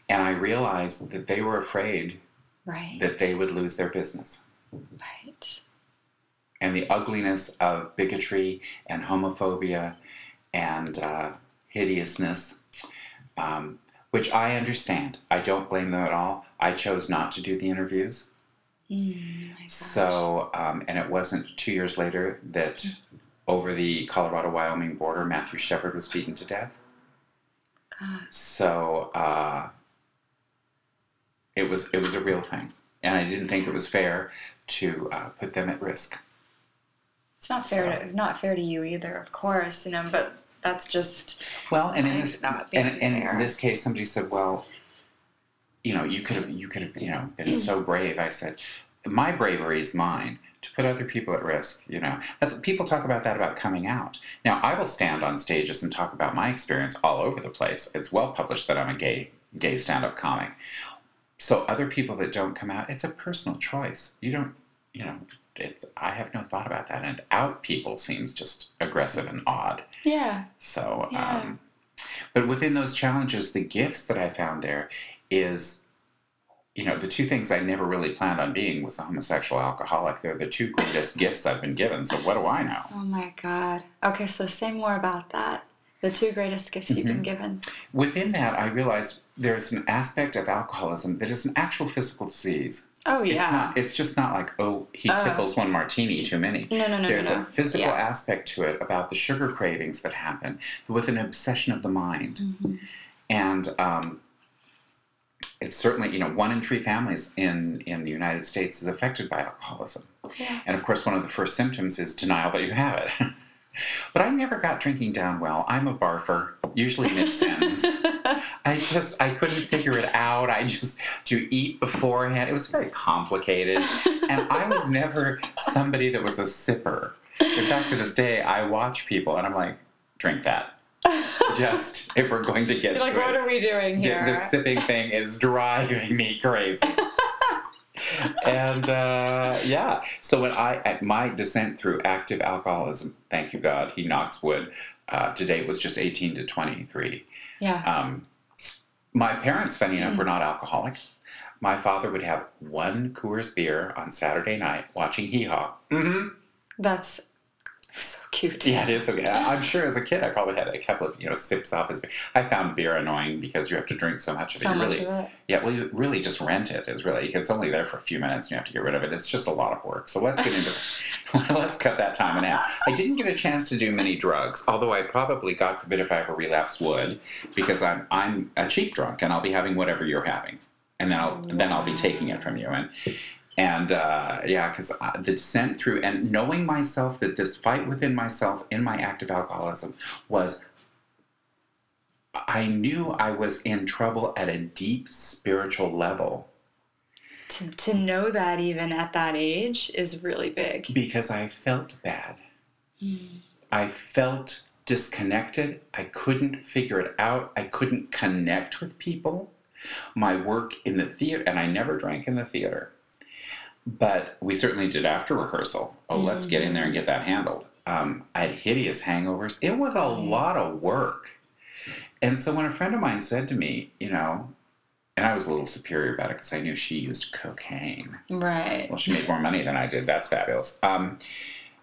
And I realized that they were afraid Right. that they would lose their business. Right. And the ugliness of bigotry and homophobia and uh, hideousness, um, which I understand. I don't blame them at all. I chose not to do the interviews. Mm. So, um, and it wasn't two years later that over the Colorado Wyoming border, Matthew Shepard was beaten to death. God. So, uh, it was it was a real thing, and I didn't think it was fair to uh, put them at risk. It's not fair So- to not fair to you either, of course, you know, but that's just Well, and in this and, and in this case, somebody said, "Well, you know, you could have you could have you know been so brave." I said, "My bravery is mine to put other people at risk." You know, that's people talk about that about coming out. Now, I will stand on stages and talk about my experience all over the place. It's well published that I'm a gay gay stand up comic. So other people that don't come out, it's a personal choice. You don't, you know. it's, I have no thought about that, and out people seems just aggressive and odd. yeah. So, Yeah. um, but within those challenges, the gifts that I found there is, you know, the two things I never really planned on being was a homosexual alcoholic. They're the two greatest gifts I've been given. So what do I know? Oh my God. Okay, so say more about that. The two greatest gifts you've Mm-hmm. been given. Within that, I realized there's an aspect of alcoholism that is an actual physical disease. Oh It's yeah. not. It's just not like oh he Oh. tipples one martini too many. No, no, no, There's no, no. a physical Yeah. aspect to it about the sugar cravings that happen with an obsession of the mind. Mhm. and um, it's certainly you know one in three families in in the United States is affected by alcoholism, Yeah. and of course one of the first symptoms is denial that you have it. but I never got drinking down well. I'm a barfer, usually mid sentence. I just I couldn't figure it out. I just to eat beforehand. It was very complicated, and I was never somebody that was a sipper. In fact, to this day, I watch people and I'm like, drink that. Just if we're going to get You're like, to what are we doing here? the sipping thing is driving me crazy. and uh, yeah, so when I at my descent through active alcoholism, thank you God, he knocks wood. Uh, to date was just 18 to 23. yeah. Um, my parents, funny enough, were not alcoholic. My father would have one Coors beer on Saturday night watching Hee Haw. Mm-hmm. That's so cute. Yeah, it is. I- I'm sure as a kid I probably had a couple of you know sips off his beer. I found beer annoying because you have to drink so much of it. So you much really, of it. yeah, well, you really just rent it. Is really it's only there for a few minutes and you have to get rid of it. It's just a lot of work. So let's get into let's cut that time in half. I didn't get a chance to do many drugs, although I probably, God forbid, if I ever relapse, would because I'm I'm a cheap drunk and I'll be having whatever you're having, and then I'll then I'll be taking it from you and. And uh, yeah, because the descent through and knowing myself that this fight within myself in my active alcoholism was I knew I was in trouble at a deep spiritual level To, to know that even at that age is really big. because I felt bad. Mm. I felt disconnected. I couldn't figure it out. I couldn't connect with people. My work in the theater, and I never drank in the theater, but we certainly did after rehearsal. Oh, let's get in there and get that handled. Um, I had hideous hangovers. It was a lot of work. And so when a friend of mine said to me, you know, and I was a little superior about it because I knew she used cocaine. Right. Well, she made more money than I did. That's fabulous. Um,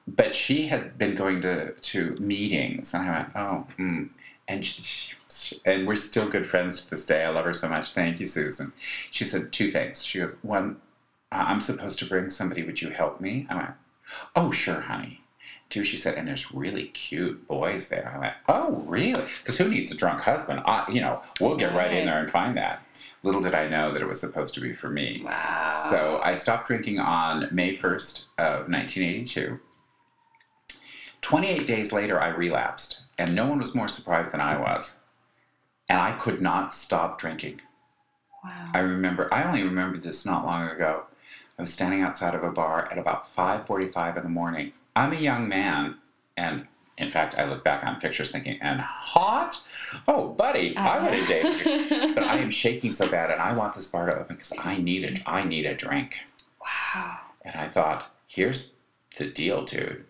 but she had been going to, to meetings, and I went, oh, mm. and she, she, and we're still good friends to this day. I love her so much. Thank you, Susan. She said two things. She goes, one, Uh, I'm supposed to bring somebody. Would you help me? I went, oh, sure, honey. Two, she said, and there's really cute boys there. I went, oh, really? Because who needs a drunk husband? I, you know, we'll get right in there and find that. Little did I know that it was supposed to be for me. Wow. So I stopped drinking on May 1st of 1982. 28 days later, I relapsed, and no one was more surprised than I was. and I could not stop drinking. Wow. I remember, I only remembered this not long ago. I was standing outside of a bar at about 5:45 in the morning. I'm a young man, and in fact, I look back on pictures thinking, and hot? Oh, buddy, I would have uh-huh. dated you. But I am shaking so bad, and I want this bar to open because I need it. I need a drink. wow. And I thought, here's the deal, dude.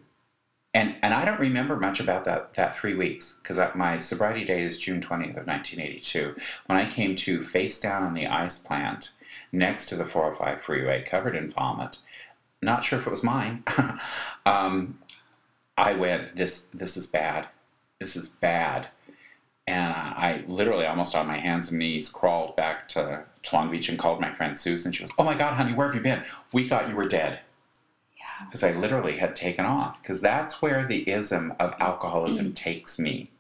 And and I don't remember much about that that three weeks because my sobriety date is June 20th of 1982. When I came to face down on the ice plant next to the 405 freeway, covered in vomit, not sure if it was mine. um, I went, this this is bad. This is bad. And I literally, almost on my hands and knees, crawled back to Long Beach and called my friend Susan. She goes, "Oh my God, honey, where have you been? We thought you were dead." Yeah. because I literally had taken off because that's where the ism of alcoholism takes me.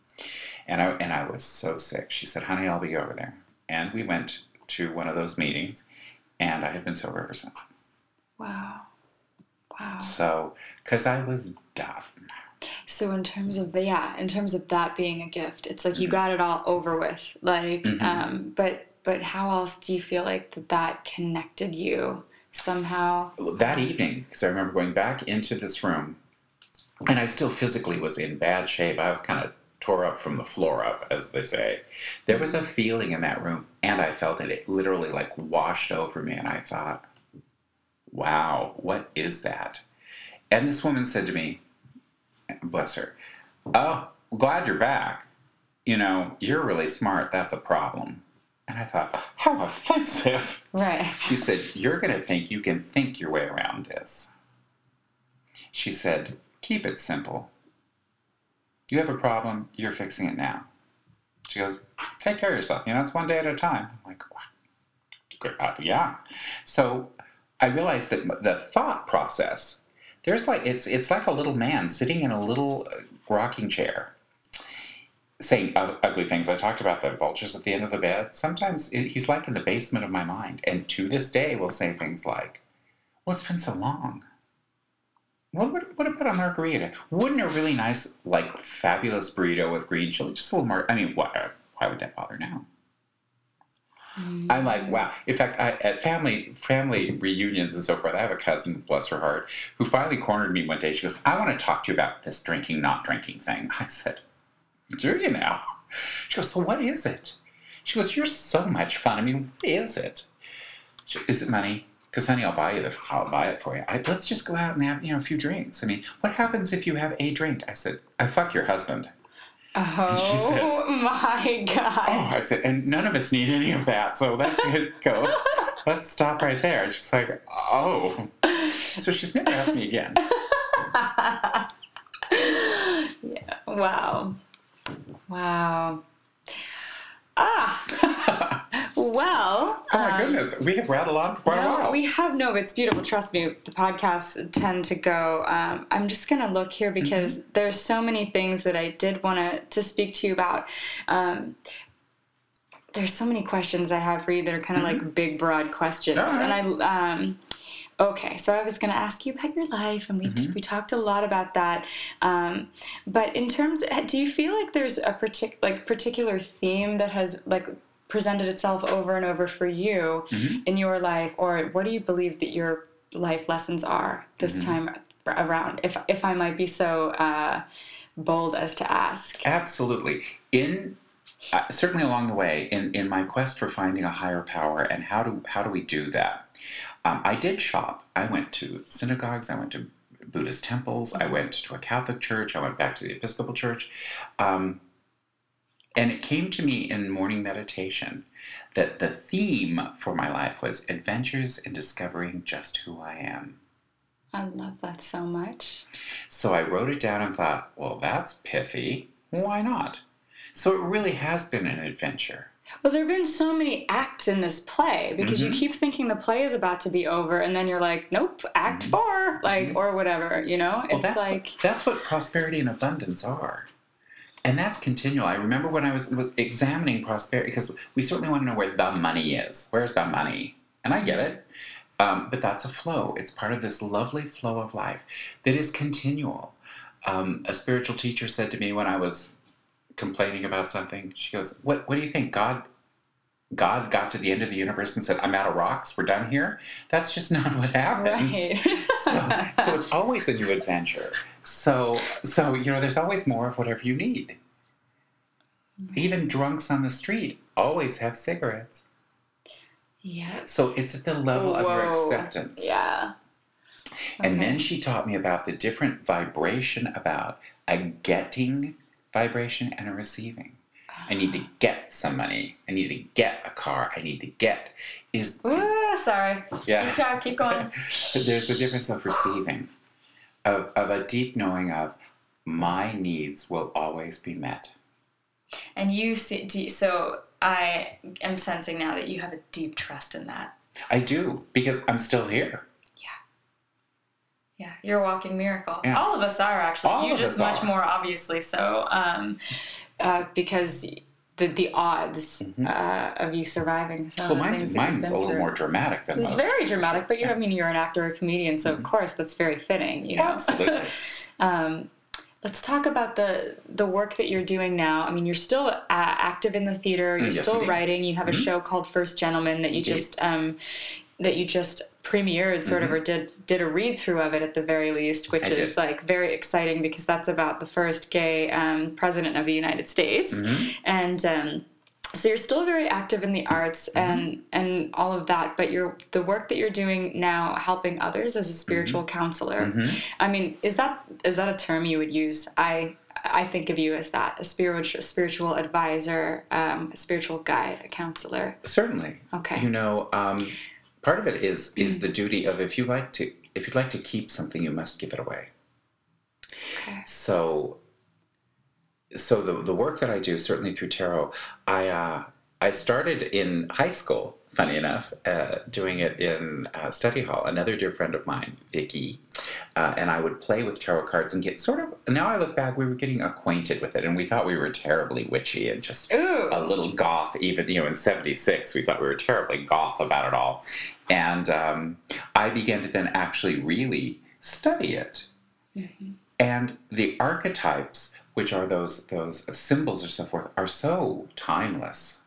And I and I was so sick. She said, "Honey, I'll be over there." And we went to one of those meetings, and I have been sober ever since. Wow. Wow. So, because I was done. So in terms of yeah, in terms of that being a gift, it's like you Mhm. got it all over with. Like, Mhm. um, but but how else do you feel like that that connected you somehow? That evening, because I remember going back into this room, and I still physically was in bad shape. I was kind of tore up from the floor up, as they say. There was a feeling in that room, and I felt it. It literally like washed over me, and I thought, wow, what is that? And this woman said to me, bless her, oh, glad you're back. You know, you're really smart. That's a problem. And I thought, how offensive. Right. She said, You're going to think you can think your way around this. She said, Keep it simple. You have a problem, you're fixing it now. She goes, Take care of yourself. You know, it's one day at a time. I'm like, uh, Yeah. So I realized that the thought process, there's like, it's, it's like a little man sitting in a little uh, rocking chair saying ugly things. I talked about the vultures at the end of the bed. Sometimes it, he's like in the basement of my mind, and to this day will say things like, "Well, it's been so long. What what, what about a margarita? Wouldn't a really nice, like, fabulous burrito with green chili, just a little more? I mean, why why would that bother now?" Mm. I'm like, wow. In fact, I, at family family reunions and so forth, I have a cousin, bless her heart, who finally cornered me one day. She goes, "I want to talk to you about this drinking, not drinking thing." I said, "Do you now?" She goes, "So what is it?" She goes, "You're so much fun. I mean, what is it? She, is it money? Because honey, I'll buy you the, I'll buy it for you. I, let's just go out and have you know a few drinks. I mean, what happens if you have a drink?" I said, "I fuck your husband." Oh said- my god. Oh, I said, and none of us need any of that, so let's go. Let's stop right there. She's like, oh. So she's never asked me again. yeah. Wow. Wow. Ah. Well. Oh my um, goodness, we have rattled on for quite a No, while. we have no. It's beautiful. Trust me. The podcasts tend to go. Um, I'm just gonna look here because Mm-hmm. there's so many things that I did want to to speak to you about. Um, there's so many questions I have for you that are kind of like big, broad questions, Mm-hmm. Right. and I. Um, Okay, so I was going to ask you about your life, and we, Mm-hmm. we talked a lot about that. Um, but in terms, do you feel like there's a partic- like particular theme that has like presented itself over and over for you Mhm. in your life, or what do you believe that your life lessons are this Mm-hmm. time around? If if I might be so uh, bold as to ask. Absolutely. In uh, certainly along the way, in, in my quest for finding a higher power and how do how do we do that? Um, I did shop. I went to synagogues. I went to Buddhist temples. I went to a Catholic church. I went back to the Episcopal church. Um, and it came to me in morning meditation that the theme for my life was adventures in discovering just who I am. I love that so much. So I wrote it down and thought, well, that's pithy. Why not? So it really has been an adventure. Well, there have been so many acts in this play because you Mhm. keep thinking the play is about to be over, and then you're like, nope, act four, like, or whatever, you know? Mm-hmm. Well, it's that's like, what, that's what prosperity and abundance are. And that's continual. I remember when I was examining prosperity, because we certainly want to know where the money is. Where's the money? And I get it. Um, but that's a flow. It's part of this lovely flow of life that is continual. Um, a spiritual teacher said to me when I was complaining about something. She goes, "What? What do you think? God, God got to the end of the universe and said, "I'm out of rocks. We're done here." That's just not what happens. Right. so, so it's always a new adventure. So, so you know, there's always more of whatever you need. Even drunks on the street always have cigarettes. yeah. So it's at the level of your acceptance. Yeah. And then she taught me about the different vibration about a getting vibration and a receiving. I need to get some money. I need to get a car. I need to get is, is Ooh, sorry. yeah. Keep, going, keep going. There's the difference of receiving, of, of a deep knowing of my needs will always be met. And you see, do you, so I am sensing now that you have a deep trust in that. I do because I'm still here. Yeah, Yeah, you're a walking miracle. Yeah. All of us are actually. All you just us much are. more obviously so, um, uh, because the the odds Mhm. uh, of you surviving. Some Well, mine's, things that you've mine's a little through. more dramatic than It's most. very dramatic, but you Yeah. I mean, you're an actor, a comedian, so of Mhm. course that's very fitting. You know. Absolutely. um, let's talk about the the work that you're doing now. I mean, you're still uh, active in the theater. You're Mm, yes, still indeed. writing. You have a Mhm. show called First Gentleman that you Indeed. just um, that you just premiered, sort of, Mhm. or did did a read through of it at the very least, which I is did. like very exciting because that's about the first gay um, president of the United States, Mhm. and. Um, so you're still very active in the arts Mm-hmm. and and all of that, but you're the work that you're doing now, helping others as a spiritual counselor. Mhm. I mean, is that is that a term you would use? I I think of you as that a spiritual spiritual advisor, um, a spiritual guide, a counselor. Certainly. Okay. You know, um, part of it is is the duty of if you like to if you'd like to keep something, you must give it away. Okay. So, so the the work that I do, certainly through tarot, I uh, I started in high school. Funny enough, uh, doing it in uh, study hall. Another dear friend of mine, Vicky, uh, and I would play with tarot cards and get sort of. Now I look back, we were getting acquainted with it, and we thought we were terribly witchy and just Ooh. a little goth even you know in 76 we thought we were terribly goth about it all and um, i began to then actually really study it and the archetypes which are those those symbols or so forth are so timeless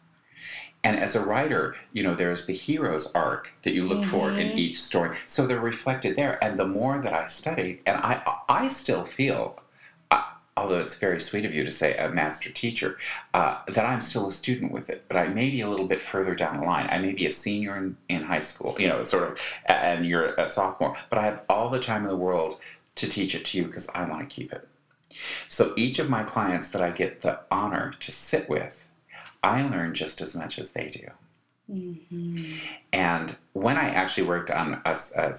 and as a writer you know there's the hero's arc that you look for in Mhm. each story. So they're reflected there. And the more that i studied and i i still feel uh, although it's very sweet of you to say a master teacher uh, that i'm still a student with it. But i may be a little bit further down the line. I may be a senior in, in high school you know sort of and you're a sophomore. But i have all the time in the world to teach it to you because i want to keep it. So each of my clients that i get the honor to sit with i learn just as much as they do Mhm. and when I actually worked on a, a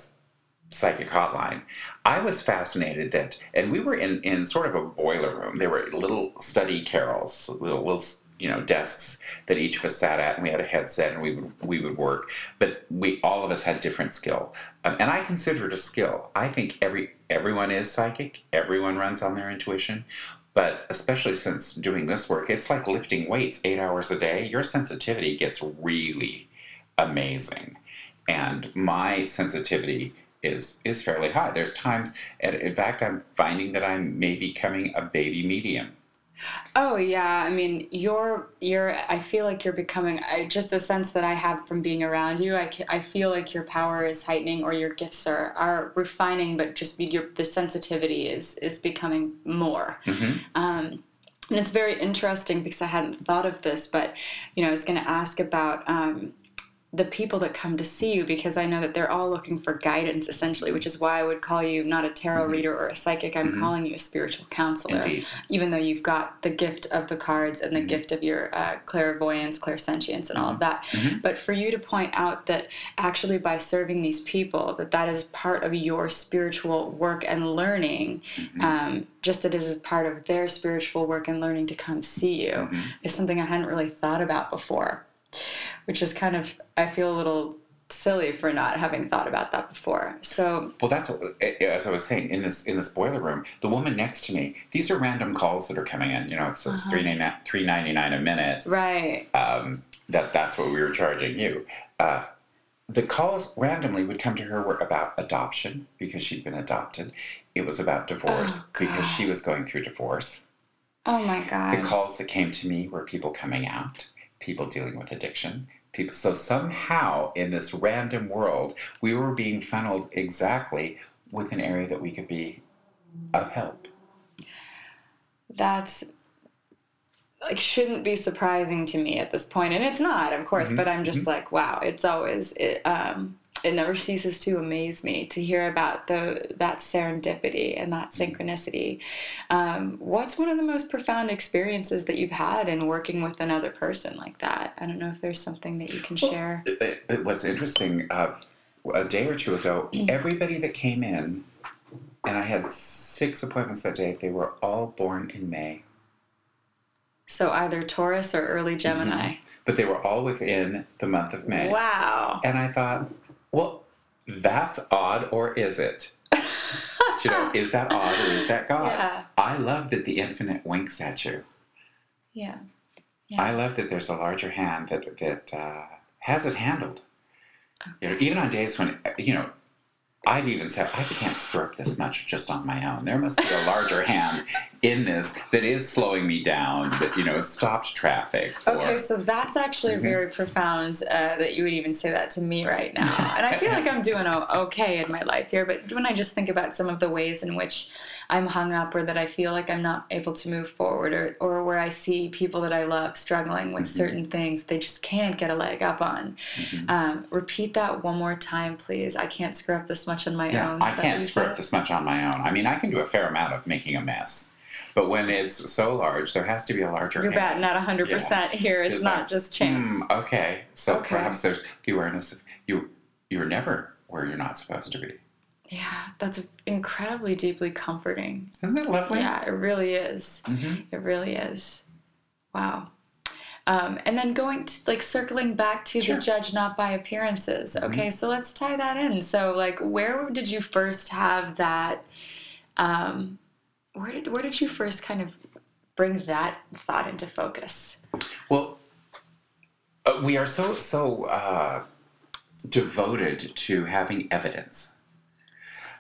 psychic hotline, I was fascinated that, and we were in, in sort of a boiler room. There were little study carrels, little, little you know desks that each of us sat at, and we had a headset, and we would we would work. But we all of us had different skill, um, and I consider it a skill. I think every everyone is psychic. Everyone runs on their intuition. But especially since doing this work, it's like lifting weights eight hours a day. Your sensitivity gets really amazing. And my sensitivity is is fairly high. There's times, and in fact, I'm finding that I'm maybe becoming a baby medium. Oh yeah, I mean, you're you're. I feel like you're becoming. I, just a sense that I have from being around you. I, I feel like your power is heightening, or your gifts are are refining, but just your the sensitivity is is becoming more. hmm Um, and it's very interesting because I hadn't thought of this, but you know, I was going to ask about um, the people that come to see you because I know that they're all looking for guidance, essentially, which is why I would call you not a tarot Mhm. reader or a psychic. I'm Mhm. calling you a spiritual counselor, Indeed. even though you've got the gift of the cards and the Mhm. gift of your uh, clairvoyance, clairsentience, and all of that. Mhm. But for you to point out that actually by serving these people, that that is part of your spiritual work and learning, Mhm. um, just that it is part of their spiritual work and learning to come see you, is something I hadn't really thought about before, which is kind of, I feel a little silly for not having thought about that before. So, Well, that's what, as I was saying in this in this boiler room. The woman next to me. These are random calls that are coming in. You know, so it's Uh-huh. three ninety three ninety nine a minute. right. um, that that's what we were charging you. Uh, the calls randomly would come to her were about adoption because she'd been adopted. It was about divorce Oh, because she was going through divorce. Oh my God. The calls that came to me were people coming out, people dealing with addiction, people. So somehow in this random world, we were being funneled exactly with an area that we could be of help. That's like shouldn't be surprising to me at this point and it's not of course Mhm, but i'm just like wow it's always it um it never ceases to amaze me to hear about the that serendipity and that synchronicity. Um, what's one of the most profound experiences that you've had in working with another person like that? I don't know if there's something that you can share. It- it- what's interesting, uh, a day or two ago, everybody that came in, and I had six appointments that day, they were all born in May. so either taurus or early gemini. But they were all within the month of May. wow. And I thought, well, that's odd, or is it? you know, is that odd or is that God? yeah I love that the infinite winks at you. yeah I love that there's a larger hand that that uh, has it handled. You know, even on days when you know, I've even said I can't screw up this much just on my own. There must be a larger hand in this that is slowing me down. That you know stopped traffic. or- Okay, so that's actually Mhm. very profound uh, that you would even say that to me right now. And I feel like I'm doing okay in my life here, but when I just think about some of the ways in which I'm hung up or that I feel like I'm not able to move forward or, or where I see people that I love struggling with Mhm. certain things they just can't get a leg up on. Mhm. Um, repeat that one more time, please. I can't screw up this much on my Yeah, own. I Is can't screw up this much on my own. I mean, I can do a fair amount of making a mess, but when it's so large, there has to be a larger. You're batting at 100% here. It's It's not like, just chance. Hmm, okay, so Okay. perhaps there's the awareness of you. You're never where you're not supposed to be. Yeah, that's incredibly deeply comforting. Isn't that lovely? Yeah, it really is. hmm It really is. Wow. Um, and then going to like circling back to Sure. the judge not by appearances. Okay, so let's tie that in. So like, where did you first have that? Um, where did where did you first kind of bring that thought into focus? Well, uh, we are so so uh, devoted to having evidence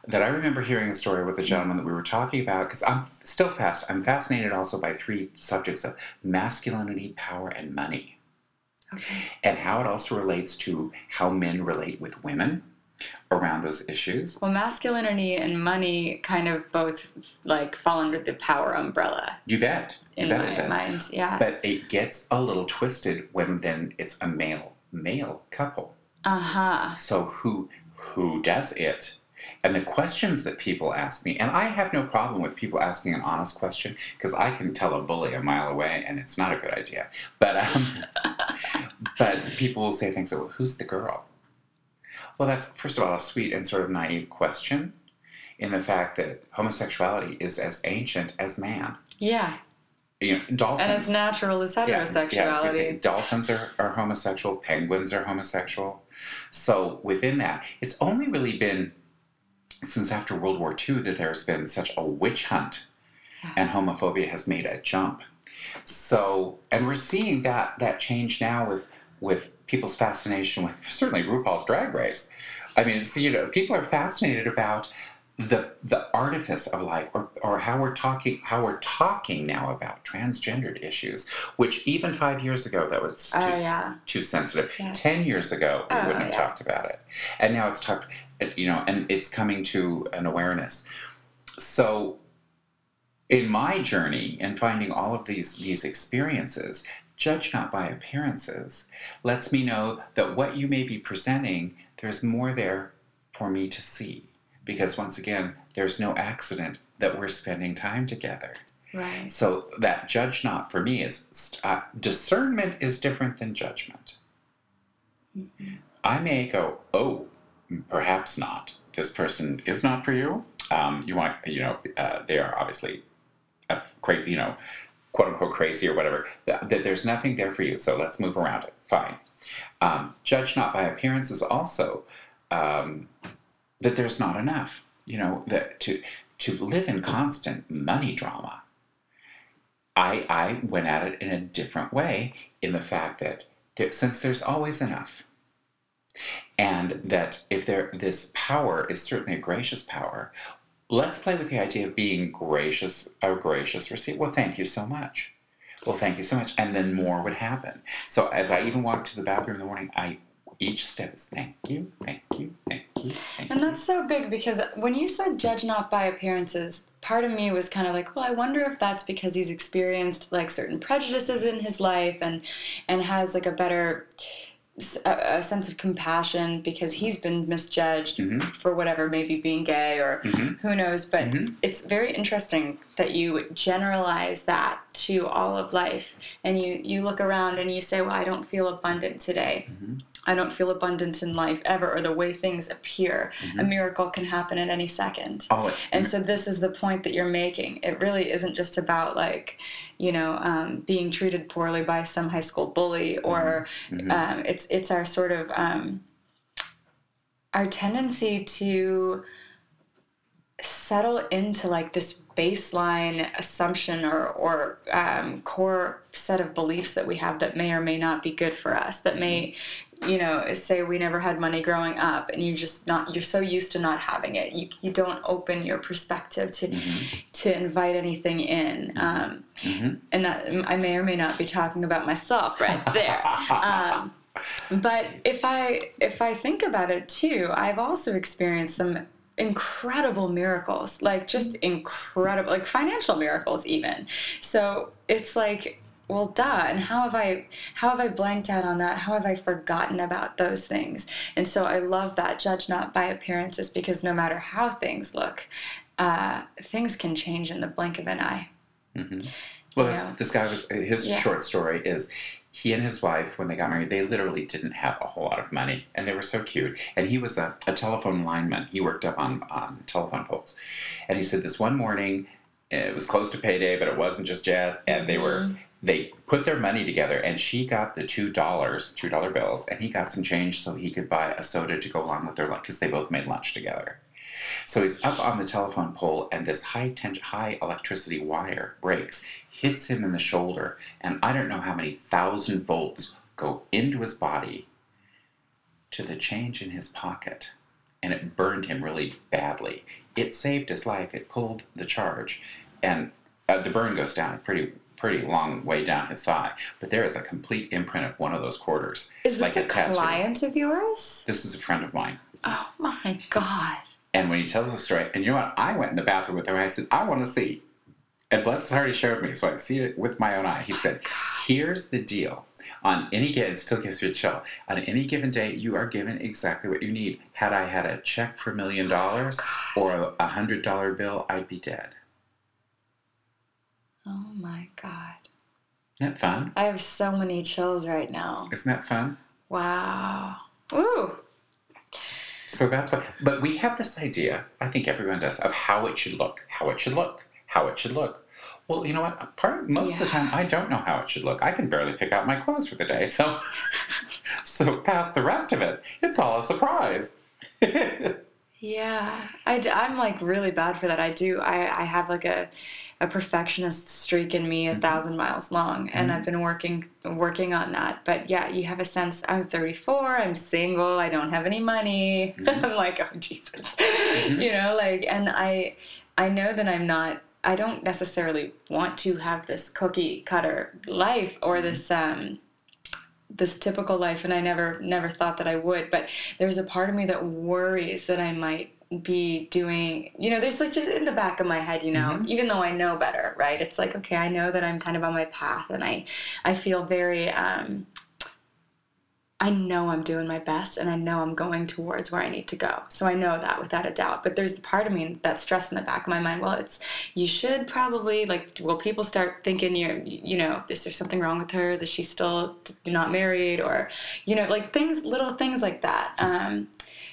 that I remember hearing a story with a gentleman that we were talking about because I'm still fast. I'm fascinated also by three subjects of masculinity, power, and money, Okay. and how it also relates to how men relate with women around those issues. Well, masculinity and money kind of both like fall under the power umbrella You bet. You in bet my it does. mind. Yeah. But it gets a little twisted when then it's a male male couple. Uh huh. So who who does it? And the questions that people ask me, and I have no problem with people asking an honest question because I can tell a bully a mile away, and it's not a good idea. But um, but people will say things like, well, "Who's the girl?" Well, that's first of all a sweet and sort of naive question, in the fact that homosexuality is as ancient as man. Yeah. You know, dolphins. And as natural as Yeah, yeah, I was gonna heterosexuality. say, dolphins are, are homosexual, penguins are homosexual. So within that, it's only really been since after World War II that there's been such a witch hunt Yeah. and homophobia has made a jump. So and we're seeing that that change now with with people's fascination with certainly RuPaul's drag race. I mean, it's, you know, people are fascinated about the the artifice of life or, or how we're talking how we're talking now about transgendered issues which even five years ago that was oh, too, Oh yeah. too sensitive Yeah. ten years ago we Oh, wouldn't have yeah. talked about it and now it's talked you know and it's coming to an awareness so in my journey and finding all of these these experiences judge not by appearances lets me know that what you may be presenting there's more there for me to see because once again there's no accident that we're spending time together. Right. so that judge not for me is uh, discernment is different than judgment. Mhm. i may go oh perhaps not. This person is not for you. Um, you want you know uh, they are obviously a cra- you know quote unquote crazy or whatever. That, that there's nothing there for you so let's move around it. Fine. Um, judge not by appearances also um, that there's not enough you know that to to live in constant money drama i i went at it in a different way in the fact that there, since there's always enough and that if there this power is certainly a gracious power let's play with the idea of being gracious, a gracious receiver. Well, thank you so much. Well, thank you so much. And then more would happen. So as I even walked to the bathroom in the morning, I each step is thank you, thank you, thank you, thank And that's so big because when you said judge not by appearances, part of me was kind of like, well, I wonder if that's because he's experienced like certain prejudices in his life and and has like a better a, a sense of compassion because he's been misjudged Mhm. for whatever, maybe being gay or Mhm. who knows. But Mhm. it's very interesting that you generalize that to all of life and you you look around and you say, well, I don't feel abundant today. I don't feel abundant in life ever, or the way things appear. A miracle can happen at any second. Oh, And so this is the point that you're making. It really isn't just about like, you know, um, being treated poorly by some high school bully, or Mhm. um, it's it's our sort of um, our tendency to settle into like this baseline assumption or or um, core set of beliefs that we have that may or may not be good for us. That may you know say we never had money growing up and you're just not you're so used to not having it. You, you don't open your perspective to to invite anything in. Um, Mhm. and that i may or may not be talking about myself right there. Um, but if i if i think about it too i've also experienced some incredible miracles like just incredible like financial miracles even. So it's like well duh and how have i how have i blanked out on that? How have i forgotten about those things? And so i love that judge not by appearances because no matter how things look uh, things can change in the blink of an eye. Mhm. Well, that's, this guy was his Yeah. short story is he and his wife when they got married they literally didn't have a whole lot of money and they were so cute. And he was a, a telephone lineman. He worked up on, on telephone poles. And he said this one morning it was close to payday but it wasn't just yet and they were they put their money together and she got the two dollars two dollar bills and he got some change so he could buy a soda to go along with their lunch because they both made lunch together so he's up on the telephone pole, and this high tension, high electricity wire breaks, hits him in the shoulder, and I don't know how many thousand volts go into his body to the change in his pocket, and it burned him really badly. It saved his life. It pulled the charge, and uh, the burn goes down pretty pretty long way down his thigh. But there is a complete imprint of one of those quarters. is this like a, a client of yours This is a friend of mine. oh my god And when he tells the story, and you know what? I went in the bathroom with him. I said, I want to see. And bless his heart, he showed me, so I see it with my own eye. He oh said, Here's the deal. On any given, it still gives me a chill. On any given day, you are given exactly what you need. Had I had a check for a million dollars oh or a hundred dollar bill, I'd be dead. Oh my god Isn't that fun? i have so many chills right now Isn't that fun? wow ooh So that's what, but we have this idea, I think everyone does, of how it should look, how it should look, how it should look. Well, you know what? Part most of the time, I don't know how it should look. I can barely pick out my clothes for the day, so so past the rest of it, it's all a surprise. Yeah, I, I, am like really bad for that. I do. I, I have like a, a perfectionist streak in me, a mm-hmm. thousand miles long, and mm-hmm. I've been working working on that. But yeah, you have a sense. I'm 34. I'm single. I don't have any money. Mm-hmm. I'm like, oh Jesus, you know, like, and I I know that I'm not. I don't necessarily want to have this cookie cutter life or this um this typical life and I never never thought that I would but there's a part of me that worries that I might be doing you know there's like just in the back of my head you know even though I know better right it's like okay I know that I'm kind of on my path and I I feel very um I know I'm doing my best and I know I'm going towards where I need to go. So I know that without a doubt. But there's the part of me that stress in the back of my mind. Well, it's you should probably like will people start thinking you're you know, is there something wrong with her? that she's still not married or you know, like things little things like that. Um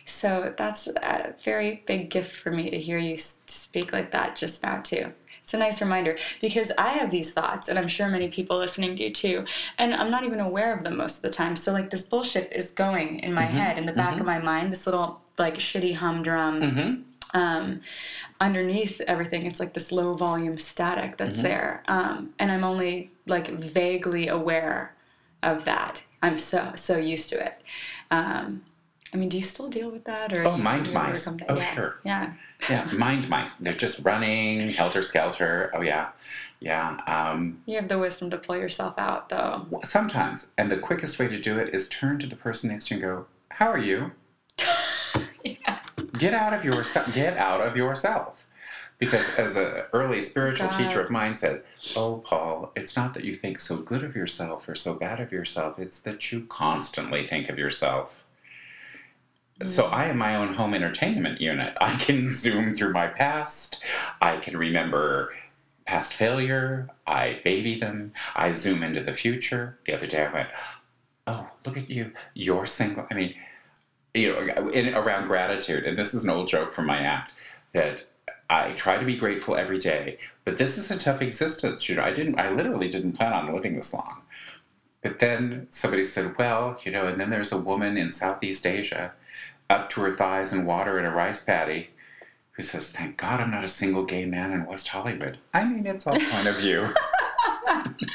so that's a very big gift for me to hear you speak like that just now too. It's a nice reminder because I have these thoughts, and I'm sure many people listening do too, and I'm not even aware of them most of the time. So, like, this bullshit is going in my head, in the back of my mind, this little, like, shitty humdrum. Mm-hmm. Um, underneath everything, it's like this low volume static that's there. Um, and I'm only, like, vaguely aware of that. I'm so, so used to it. Um, I mean, do you still deal with that, or Oh, mind mice. Oh, yeah. sure. Yeah. Yeah, mind mice. They're just running, helter skelter. Oh, yeah. Yeah. Um, You have the wisdom to pull yourself out, though. sometimes. And the quickest way to do it is turn to the person next to you and go, How are you? yeah. Get out of yourself. Get out of yourself. Because as an early spiritual God. teacher of mine said, Oh, Paul, it's not that you think so good of yourself or so bad of yourself, it's that you constantly think of yourself. So I am my own home entertainment unit. I can zoom through my past. I can remember past failure. I baby them. I zoom into the future. The other day I went, "Oh, look at you. You're single." I mean, you know, in, around gratitude. And this is an old joke from my act that I try to be grateful every day, but this is a tough existence. You know, I didn't. I literally didn't plan on living this long. But then somebody said, "Well, you know," and then there's a woman in Southeast Asia up to her thighs in water in a rice paddy who says, Thank God I'm not a single gay man in West Hollywood. I mean, it's all point of view.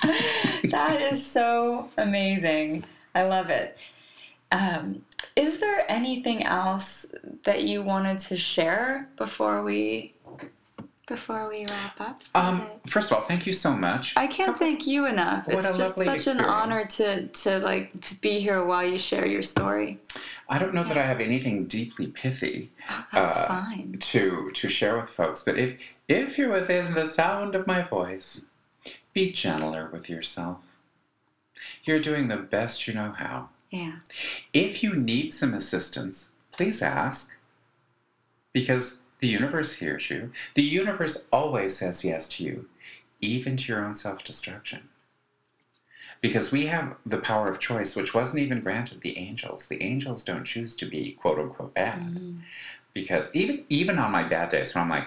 that is so amazing. I love it. Um, is there anything else that you wanted to share before we before we wrap up? Um, first of all, thank you so much. I can't thank you enough. What it's a just such an honor to to like to be here while you share your story. I don't know that I have anything deeply pithy Oh, that's Uh, fine. to to share with folks, but if if you're within the sound of my voice, be gentler with yourself. You're doing the best you know how. Yeah. If you need some assistance, please ask. Because the universe hears you. The universe always says yes to you, even to your own self destruction. Because we have the power of choice, which wasn't even granted the angels. The angels don't choose to be quote unquote bad. Mhm. Because even even on my bad days when I'm like,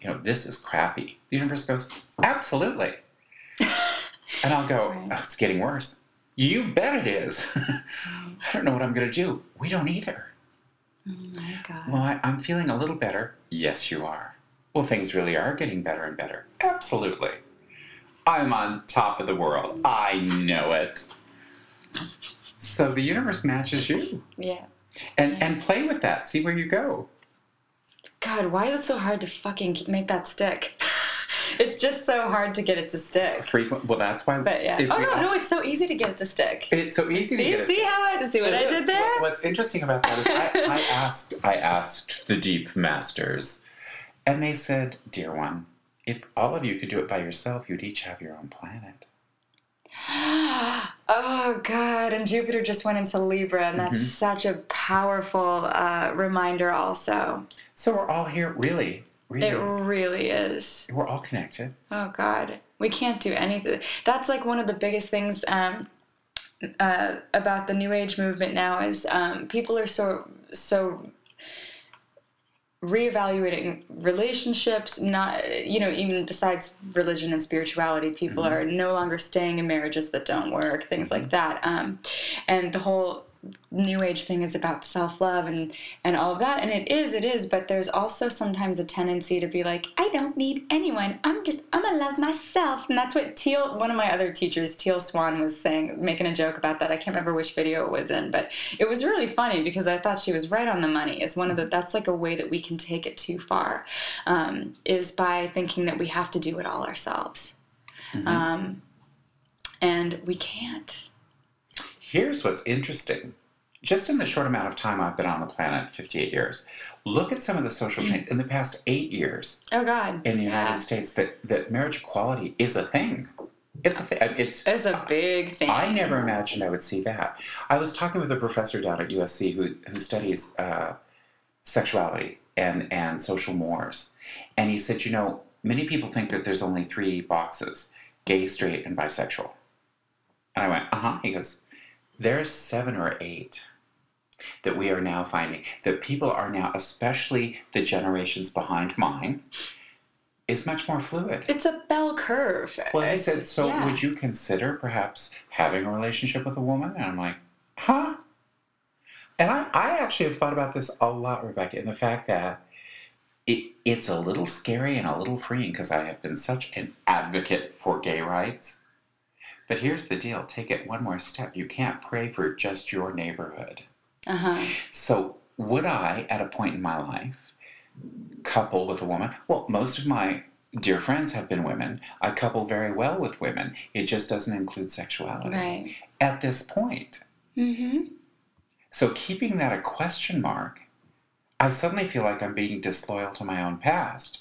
you know, this is crappy, the universe goes, absolutely. and I'll go, Right. oh, it's getting worse. You bet it is. I don't know what I'm going to do. We don't either. Oh my god. Well, I, I'm feeling a little better. Yes, you are. Well, things really are getting better and better. Absolutely. I'm on top of the world. I know it. So the universe matches you. yeah. And, Yeah. and play with that. See where you go. God, why is it so hard to fucking make that stick? It's just so hard to get it to stick. Frequent. Well, that's why. But yeah. Oh no, all- no, it's so easy to get it to stick. It's so easy to See, get it. see how I see what I did there? What's interesting about that is I, I asked I asked the deep masters, and they said, "Dear one, if all of you could do it by yourself, you'd each have your own planet." oh God! And Jupiter just went into Libra, and that's Mhm. such a powerful uh, reminder. Also, So we're all here, really, really. it really is. we're all connected. Oh God, we can't do anything. That's like one of the biggest things um, uh, about the New Age movement now is um, people are so so reevaluating relationships. Not you know even besides religion and spirituality, people are no longer staying in marriages that don't work. Things like that. Um, and the whole new age thing is about self-love and and all of that and it is it is but there's also sometimes a tendency to be like i don't need anyone. I'm just i'm gonna love myself. And that's what teal one of my other teachers teal swan was saying making a joke about that. I can't remember which video it was in but it was really funny because i thought she was right on the money is one of the that's like a way that we can take it too far um, is by thinking that we have to do it all ourselves. Mhm. um, and we can't Here's what's interesting. Just in the short amount of time I've been on the planet, 58 years, look at some of the social change in the past eight years oh god in the United Yeah. States that, that marriage equality is a thing. It's a thing. It's It's a big thing. I never imagined I would see that. I was talking with a professor down at USC who, who studies uh, sexuality and, and social mores. And he said, you know, many people think that there's only three boxes gay, straight, and bisexual. And I went, uh huh. He goes, there's seven or eight that we are now finding that people are now, especially the generations behind mine, is much more fluid. It's a bell curve. Well, he It's- said, so yeah. would you consider perhaps having a relationship with a woman? And I'm like, huh? And I, I actually have thought about this a lot, Rebecca, in the fact that it, it's a little scary and a little freeing because I have been such an advocate for gay rights. But here's the deal take it one more step. You can't pray for just your neighborhood. Uh huh. So, would I, at a point in my life, couple with a woman? Well, most of my dear friends have been women. I couple very well with women. It just doesn't include sexuality Right. at this point. Mm-hmm. So, keeping that a question mark, I suddenly feel like I'm being disloyal to my own past.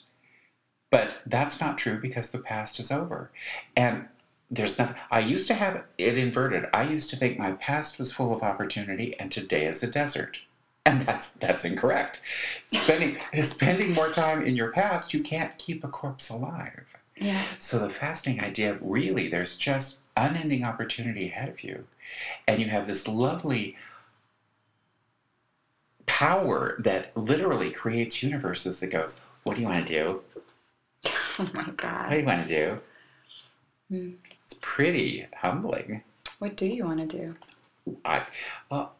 But that's not true because the past is over. And there's nothing, I used to have it inverted. I used to think my past was full of opportunity and today is a desert. And that's that's incorrect. Spending spending more time in your past, you can't keep a corpse alive. Yeah. So the fascinating idea really there's just unending opportunity ahead of you. And you have this lovely power that literally creates universes that goes, What do you want to do? Oh my God! What do you want to do? Hmm. It's pretty humbling. What do you want to do? I well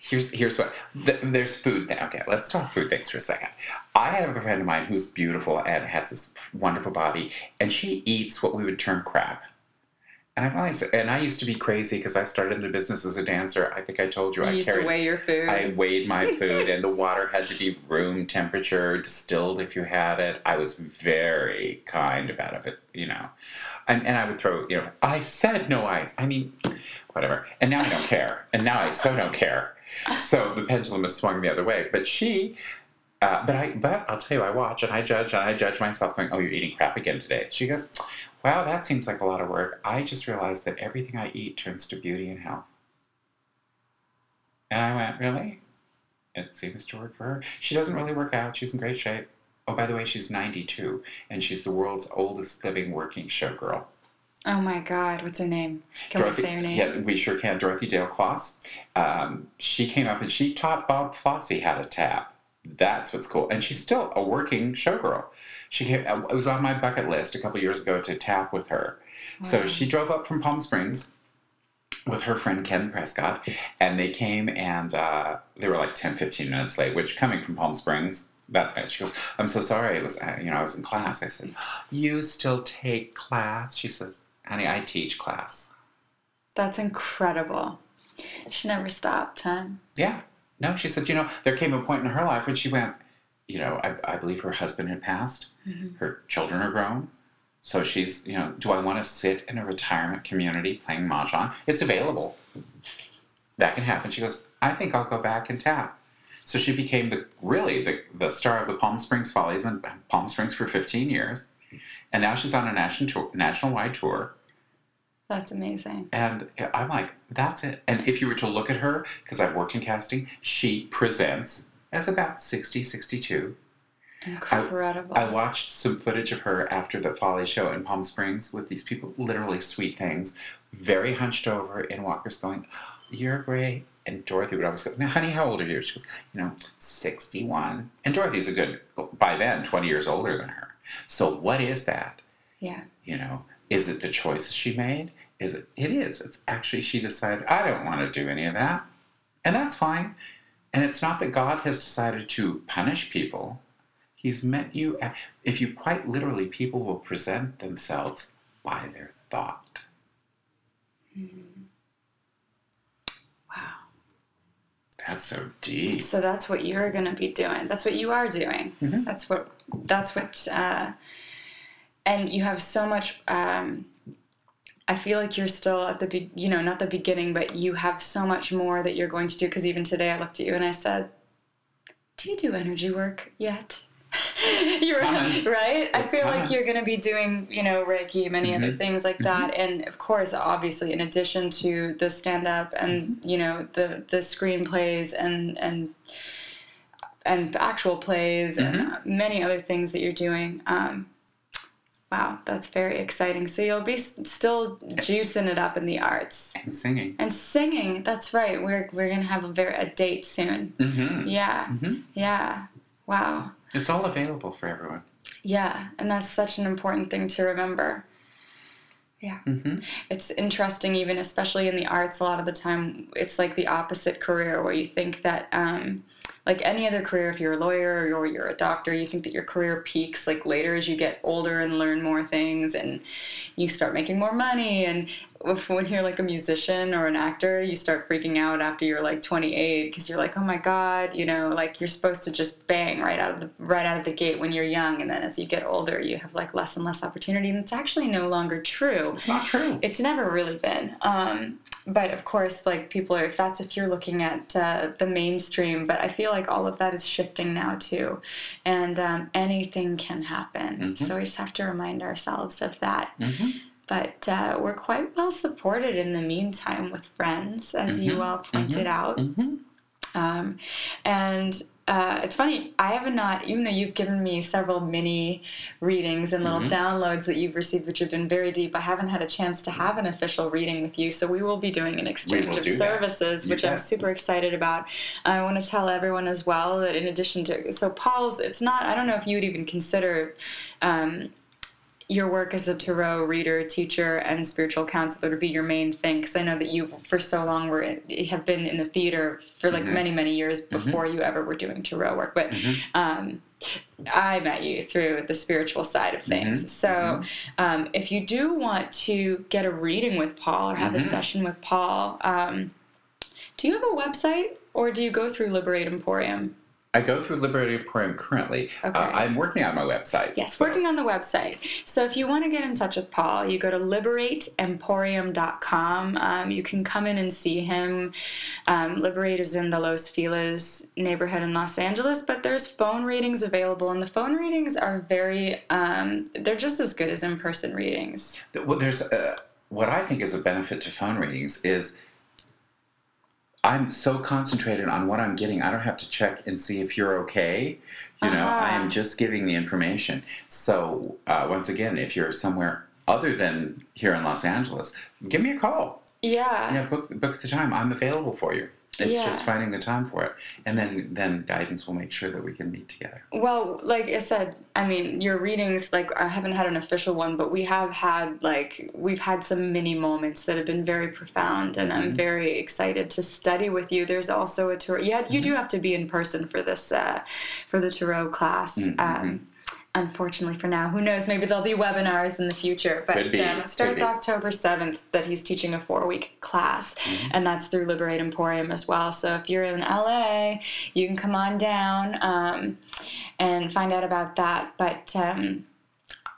here's here's what th- there's food thing. Okay, let's talk food things for a second. I have a friend of mine who's beautiful and has this wonderful body, and she eats what we would term crap. And I've always and I used to be crazy because I started the business as a dancer. I think I told you You I used to weigh your food. I weighed my food, and the water had to be room temperature, distilled if you had it. I was very kind about it, you know. And, and I would throw, you know, I said no ice. I mean, whatever. And now I don't care. And now I so don't care. So the pendulum has swung the other way. But she, uh, but I, but I'll tell you, I watch and I judge and I judge myself, going, "Oh, you're eating crap again today." She goes, "Wow, that seems like a lot of work." I just realized that everything I eat turns to beauty and health. And I went, "Really?" It seems to work for her. She doesn't really work out. She's in great shape. Oh, by the way, she's 92, and she's the world's oldest living working showgirl. oh my God. What's her name? Can we say her name? Yeah, we sure can. Dorothy Dale Kloss. Um, she came up and she taught Bob Fosse how to tap. That's what's cool. And she's still a working showgirl. She came, uh, it was on my bucket list a couple years ago to tap with her. So she drove up from Palm Springs with her friend Ken Prescott, and they came and uh, they were like 10, 15 minutes late, which coming from Palm Springs, that she goes, I'm so sorry. It was, uh, you know, I was in class. I said, You still take class? She says, Honey, I teach class. That's incredible. She never stopped, huh? Yeah. No, she said, you know, there came a point in her life when she went, you know, I, I believe her husband had passed, Mhm. her children are grown. So she's, you know, do I want to sit in a retirement community playing Mahjong? It's available. That can happen. She goes, I think I'll go back and tap. So she became the really the, the star of the Palm Springs Follies in Palm Springs for 15 years. And now she's on a national tour, national wide tour. That's amazing. And I'm like, that's it. And if you were to look at her, because I've worked in casting, she presents as about 60, 62. Incredible. I watched some footage of her after the Folly show in Palm Springs with these people, literally sweet things, very hunched over in walkers going, You're great. And Dorothy would always go, Now, honey, how old are you? She goes, You know, 61. And Dorothy's a good, by then, 20 years older than her. So what is that? yeah. You know, is it the choice she made? Is it? It is. It's actually she decided I don't want to do any of that, and that's fine. And it's not that God has decided to punish people. He's meant you. If you quite literally, people will present themselves by their thought. Wow. That's so deep. So that's what you're going to be doing. That's what you are doing. Mhm. That's what. That's what. Uh, and you have so much. Um, I feel like you're still at the be- you know not the beginning, but you have so much more that you're going to do. Because even today, I looked at you and I said, "Do you do energy work yet?" you're coming. right. I It's feel like you're going to be doing you know Reiki, many other Mhm. things like that, and of course, obviously, in addition to the stand up and Mm-hmm. you know the the screenplays and and and actual plays and Mm-hmm. many other things that you're doing. Um, wow, that's very exciting. So you'll be still juicing it up in the arts And singing. and singing. That's right. We're we're gonna have a very a date soon. Mm-hmm. Yeah, Mm-hmm. yeah. Wow. It's all available for everyone. Yeah, and that's such an important thing to remember. Mm-hmm. It's interesting, even especially in the arts. A lot of the time, it's like the opposite career where you think that um, like any other career, if you're a lawyer or you're a doctor, you think that your career peaks like later as you get older and learn more things and you start making more money. And when you're like a musician or an actor, you start freaking out after you're like 28 because you're like, oh my god, you know, like you're supposed to just bang right out of the right out of the gate when you're young, and then as you get older, you have like less and less opportunity, and it's actually no longer true. It's not true. It's never really been. Um, but of course, like people are, if that's if you're looking at uh, the mainstream, but I feel like all of that is shifting now too. And um, anything can happen. Mm-hmm. So we just have to remind ourselves of that. hmm But uh, we're quite well supported in the meantime with friends, as you Mhm. well pointed out. hmm Um, and uh, it's funny, I have not, even though you've given me several mini readings and little Mhm. downloads that you've received, which have been very deep, I haven't had a chance to have an official reading with you. So we will be doing an exchange of services, which I'm super excited about. I want to tell everyone as well that in addition to, so Paul's, it's not, I don't know if you would even consider. Um, your work as a tarot reader, teacher, and spiritual counselor to be your main thing? Because I know that you, for so long, were have been in the theater for like Mhm. many, many years before you ever were doing tarot work. But Mhm. um, I met you through the spiritual side of things. Mhm. So um, if you do want to get a reading with Paul or have a session with Paul, um, do you have a website or do you go through Liberate Emporium? I go through Liberate Emporium currently. Okay. Uh, I'm working on my website. Yes, so- working on the website. So if you want to get in touch with Paul, you go to liberateemporium.com. Um, you can come in and see him. Um, Liberate is in the Los Feliz neighborhood in Los Angeles, but there's phone readings available, and the phone readings are very, um, they're just as good as in person readings. Well, there's uh, what I think is a benefit to phone readings is I'm so concentrated on what I'm getting. I don't have to check and see if you're okay. You know, I Uh-huh. am just giving the information. So uh, once again, if you're somewhere other than here in Los Angeles, give me a call. Yeah. Yeah, book book the time. I'm available for you. It's Yeah. just finding the time for it, and then then guidance will make sure that we can meet together. Well, like I said, I mean, your readings, like, I haven't had an official one, but we have had, like, we've had some mini moments that have been very profound, and I'm Mhm. very excited to study with you. There's also a tour yeah, you do have to be in person for this, uh, for the tarot class. Mhm. Um, unfortunately for now, who knows, maybe there'll be webinars in the future, but um, it starts be. October 7th that he's teaching a four week class, Mm-hmm. and that's through Liberate Emporium as well. So if you're in LA, you can come on down um, and find out about that. But um,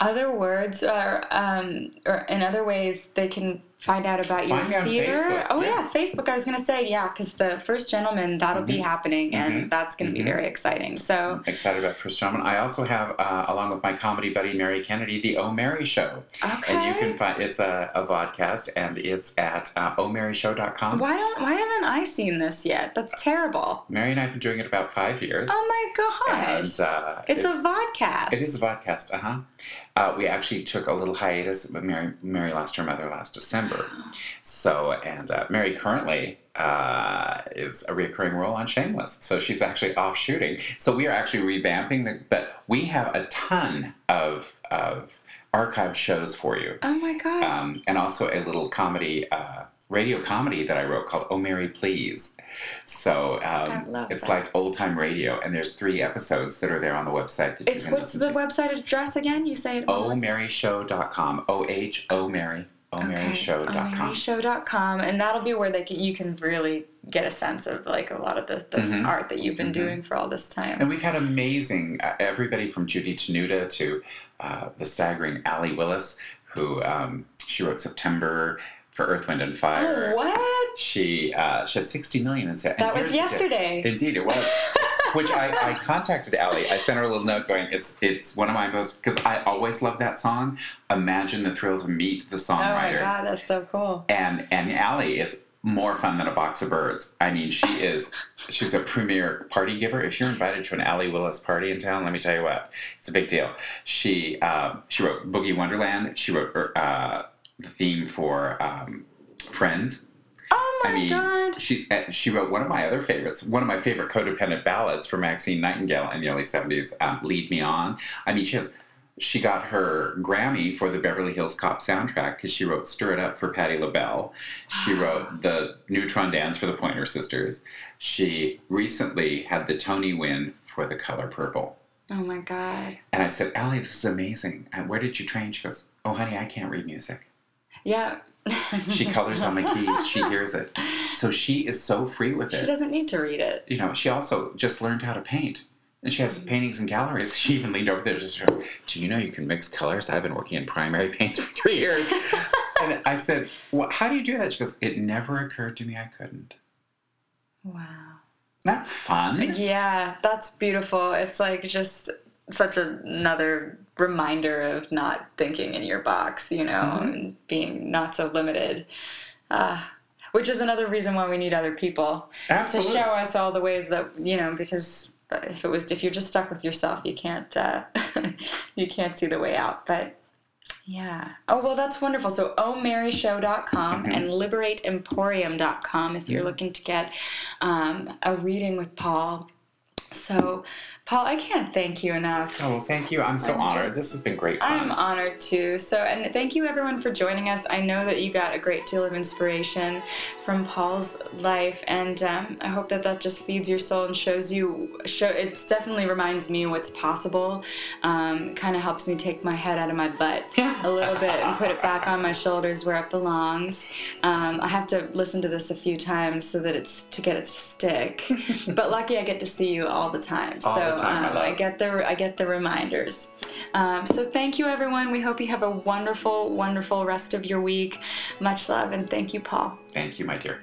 other words or um, or in other ways they can find out about your Find me theater. Oh yeah. yeah. Facebook. I was gonna say yeah, because the first gentleman that'll be happening, and Mhm. that's gonna be Mhm. very exciting. So Excited about First Gentleman. I also have, uh, along with my comedy buddy Mary Kennedy, the O Mary Show, okay. and you can find it's a, a vodcast, and it's at uh, omaryshow.com. why don't why haven't I seen this yet? That's terrible. Mary and I have been doing it about five years. Oh my gosh. and uh, it's it- a vodcast. It is a podcast, uh huh. Uh, we actually took a little hiatus, but Mary, Mary lost her mother last December. So, and uh, Mary currently uh, is a reoccurring role on Shameless. So she's actually off shooting. So we are actually revamping the, but we have a ton of, of archive shows for you. Oh my god. Um, and also a little comedy, uh, radio comedy that I wrote called Oh Mary Please. So um, it's that. like old time radio, and there's three episodes that are there on the website that it's what's the to. website address again? You say it. omaryshow.com. O H O Mary. omaryshow.com. omaryshow.com and that'll be where they can, you can really get a sense of like a lot of the this Mhm. art that you've been Mhm. doing for all this time. And we've had amazing, uh, everybody from Judy Tenuta to uh, the staggering Allee Willis, who um, she wrote September for Earth, Wind, and Fire. oh, what? She uh, she has 60 million in sales. That was yesterday. Indeed, it was. Which I, I contacted Allee. I sent her a little note going, it's it's one of my most because I always love that song. Imagine the thrill to meet the songwriter. oh my god, that's so cool. and and Allee is more fun than a box of birds. I mean, she is she's a premier party giver. If you're invited to an Allee Willis party in town, let me tell you what, it's a big deal. She um, she wrote Boogie Wonderland. She wrote uh, the theme for um, Friends. Oh my I mean, god. she's uh, she wrote one of my other favorites, one of my favorite codependent ballads for Maxine Nightingale in the early '70s. Um, "Lead Me On." I mean, she has she got her Grammy for the Beverly Hills Cop soundtrack because she wrote "Stir It Up" for Patti LaBelle. She wrote the Neutron Dance for the Pointer Sisters. She recently had the Tony win for The Color Purple. Oh my God. And I said, Allee, this is amazing. And where did you train? She goes, Oh, honey, I can't read music. Yeah. She colors on the keys. She hears it. So she is so free with it. She doesn't need to read it. You know, she also just learned how to paint. And she has Mhm. paintings and galleries. She even leaned over there just goes, Do you know you can mix colors? I've been working in primary paints for three years. and I said, well, How do you do that? She goes, It never occurred to me I couldn't. Wow. Not fun. Yeah, that's beautiful. It's like just such a, another reminder of not thinking in your box, you know, Mhm. and being not so limited. Uh, which is another reason why we need other people Absolutely. to show us all the ways that you know because if it was if you're just stuck with yourself you can't uh, you can't see the way out but yeah oh well that's wonderful so omaryshow.com Mhm. and liberateemporium.com if you're Mhm. looking to get um, a reading with paul so paul i can't thank you enough Oh, thank you. I'm so I'm honored. just- this has been great fun. I'm honored too. So, and thank you everyone for joining us. I know that you got a great deal of inspiration from Paul's life, and um, I hope that that just feeds your soul and shows you. Show it definitely reminds me what's possible. Um, kind of helps me take my head out of my butt a little bit and put it back on my shoulders where it belongs. Um, I have to listen to this a few times so that it's to get it to stick. but lucky I get to see you all the time. All time, um, I get the I get the reminders. Um, so thank you everyone. We hope you have a wonderful, wonderful rest of your week. Much love and thank you, Paul. Thank you, my dear.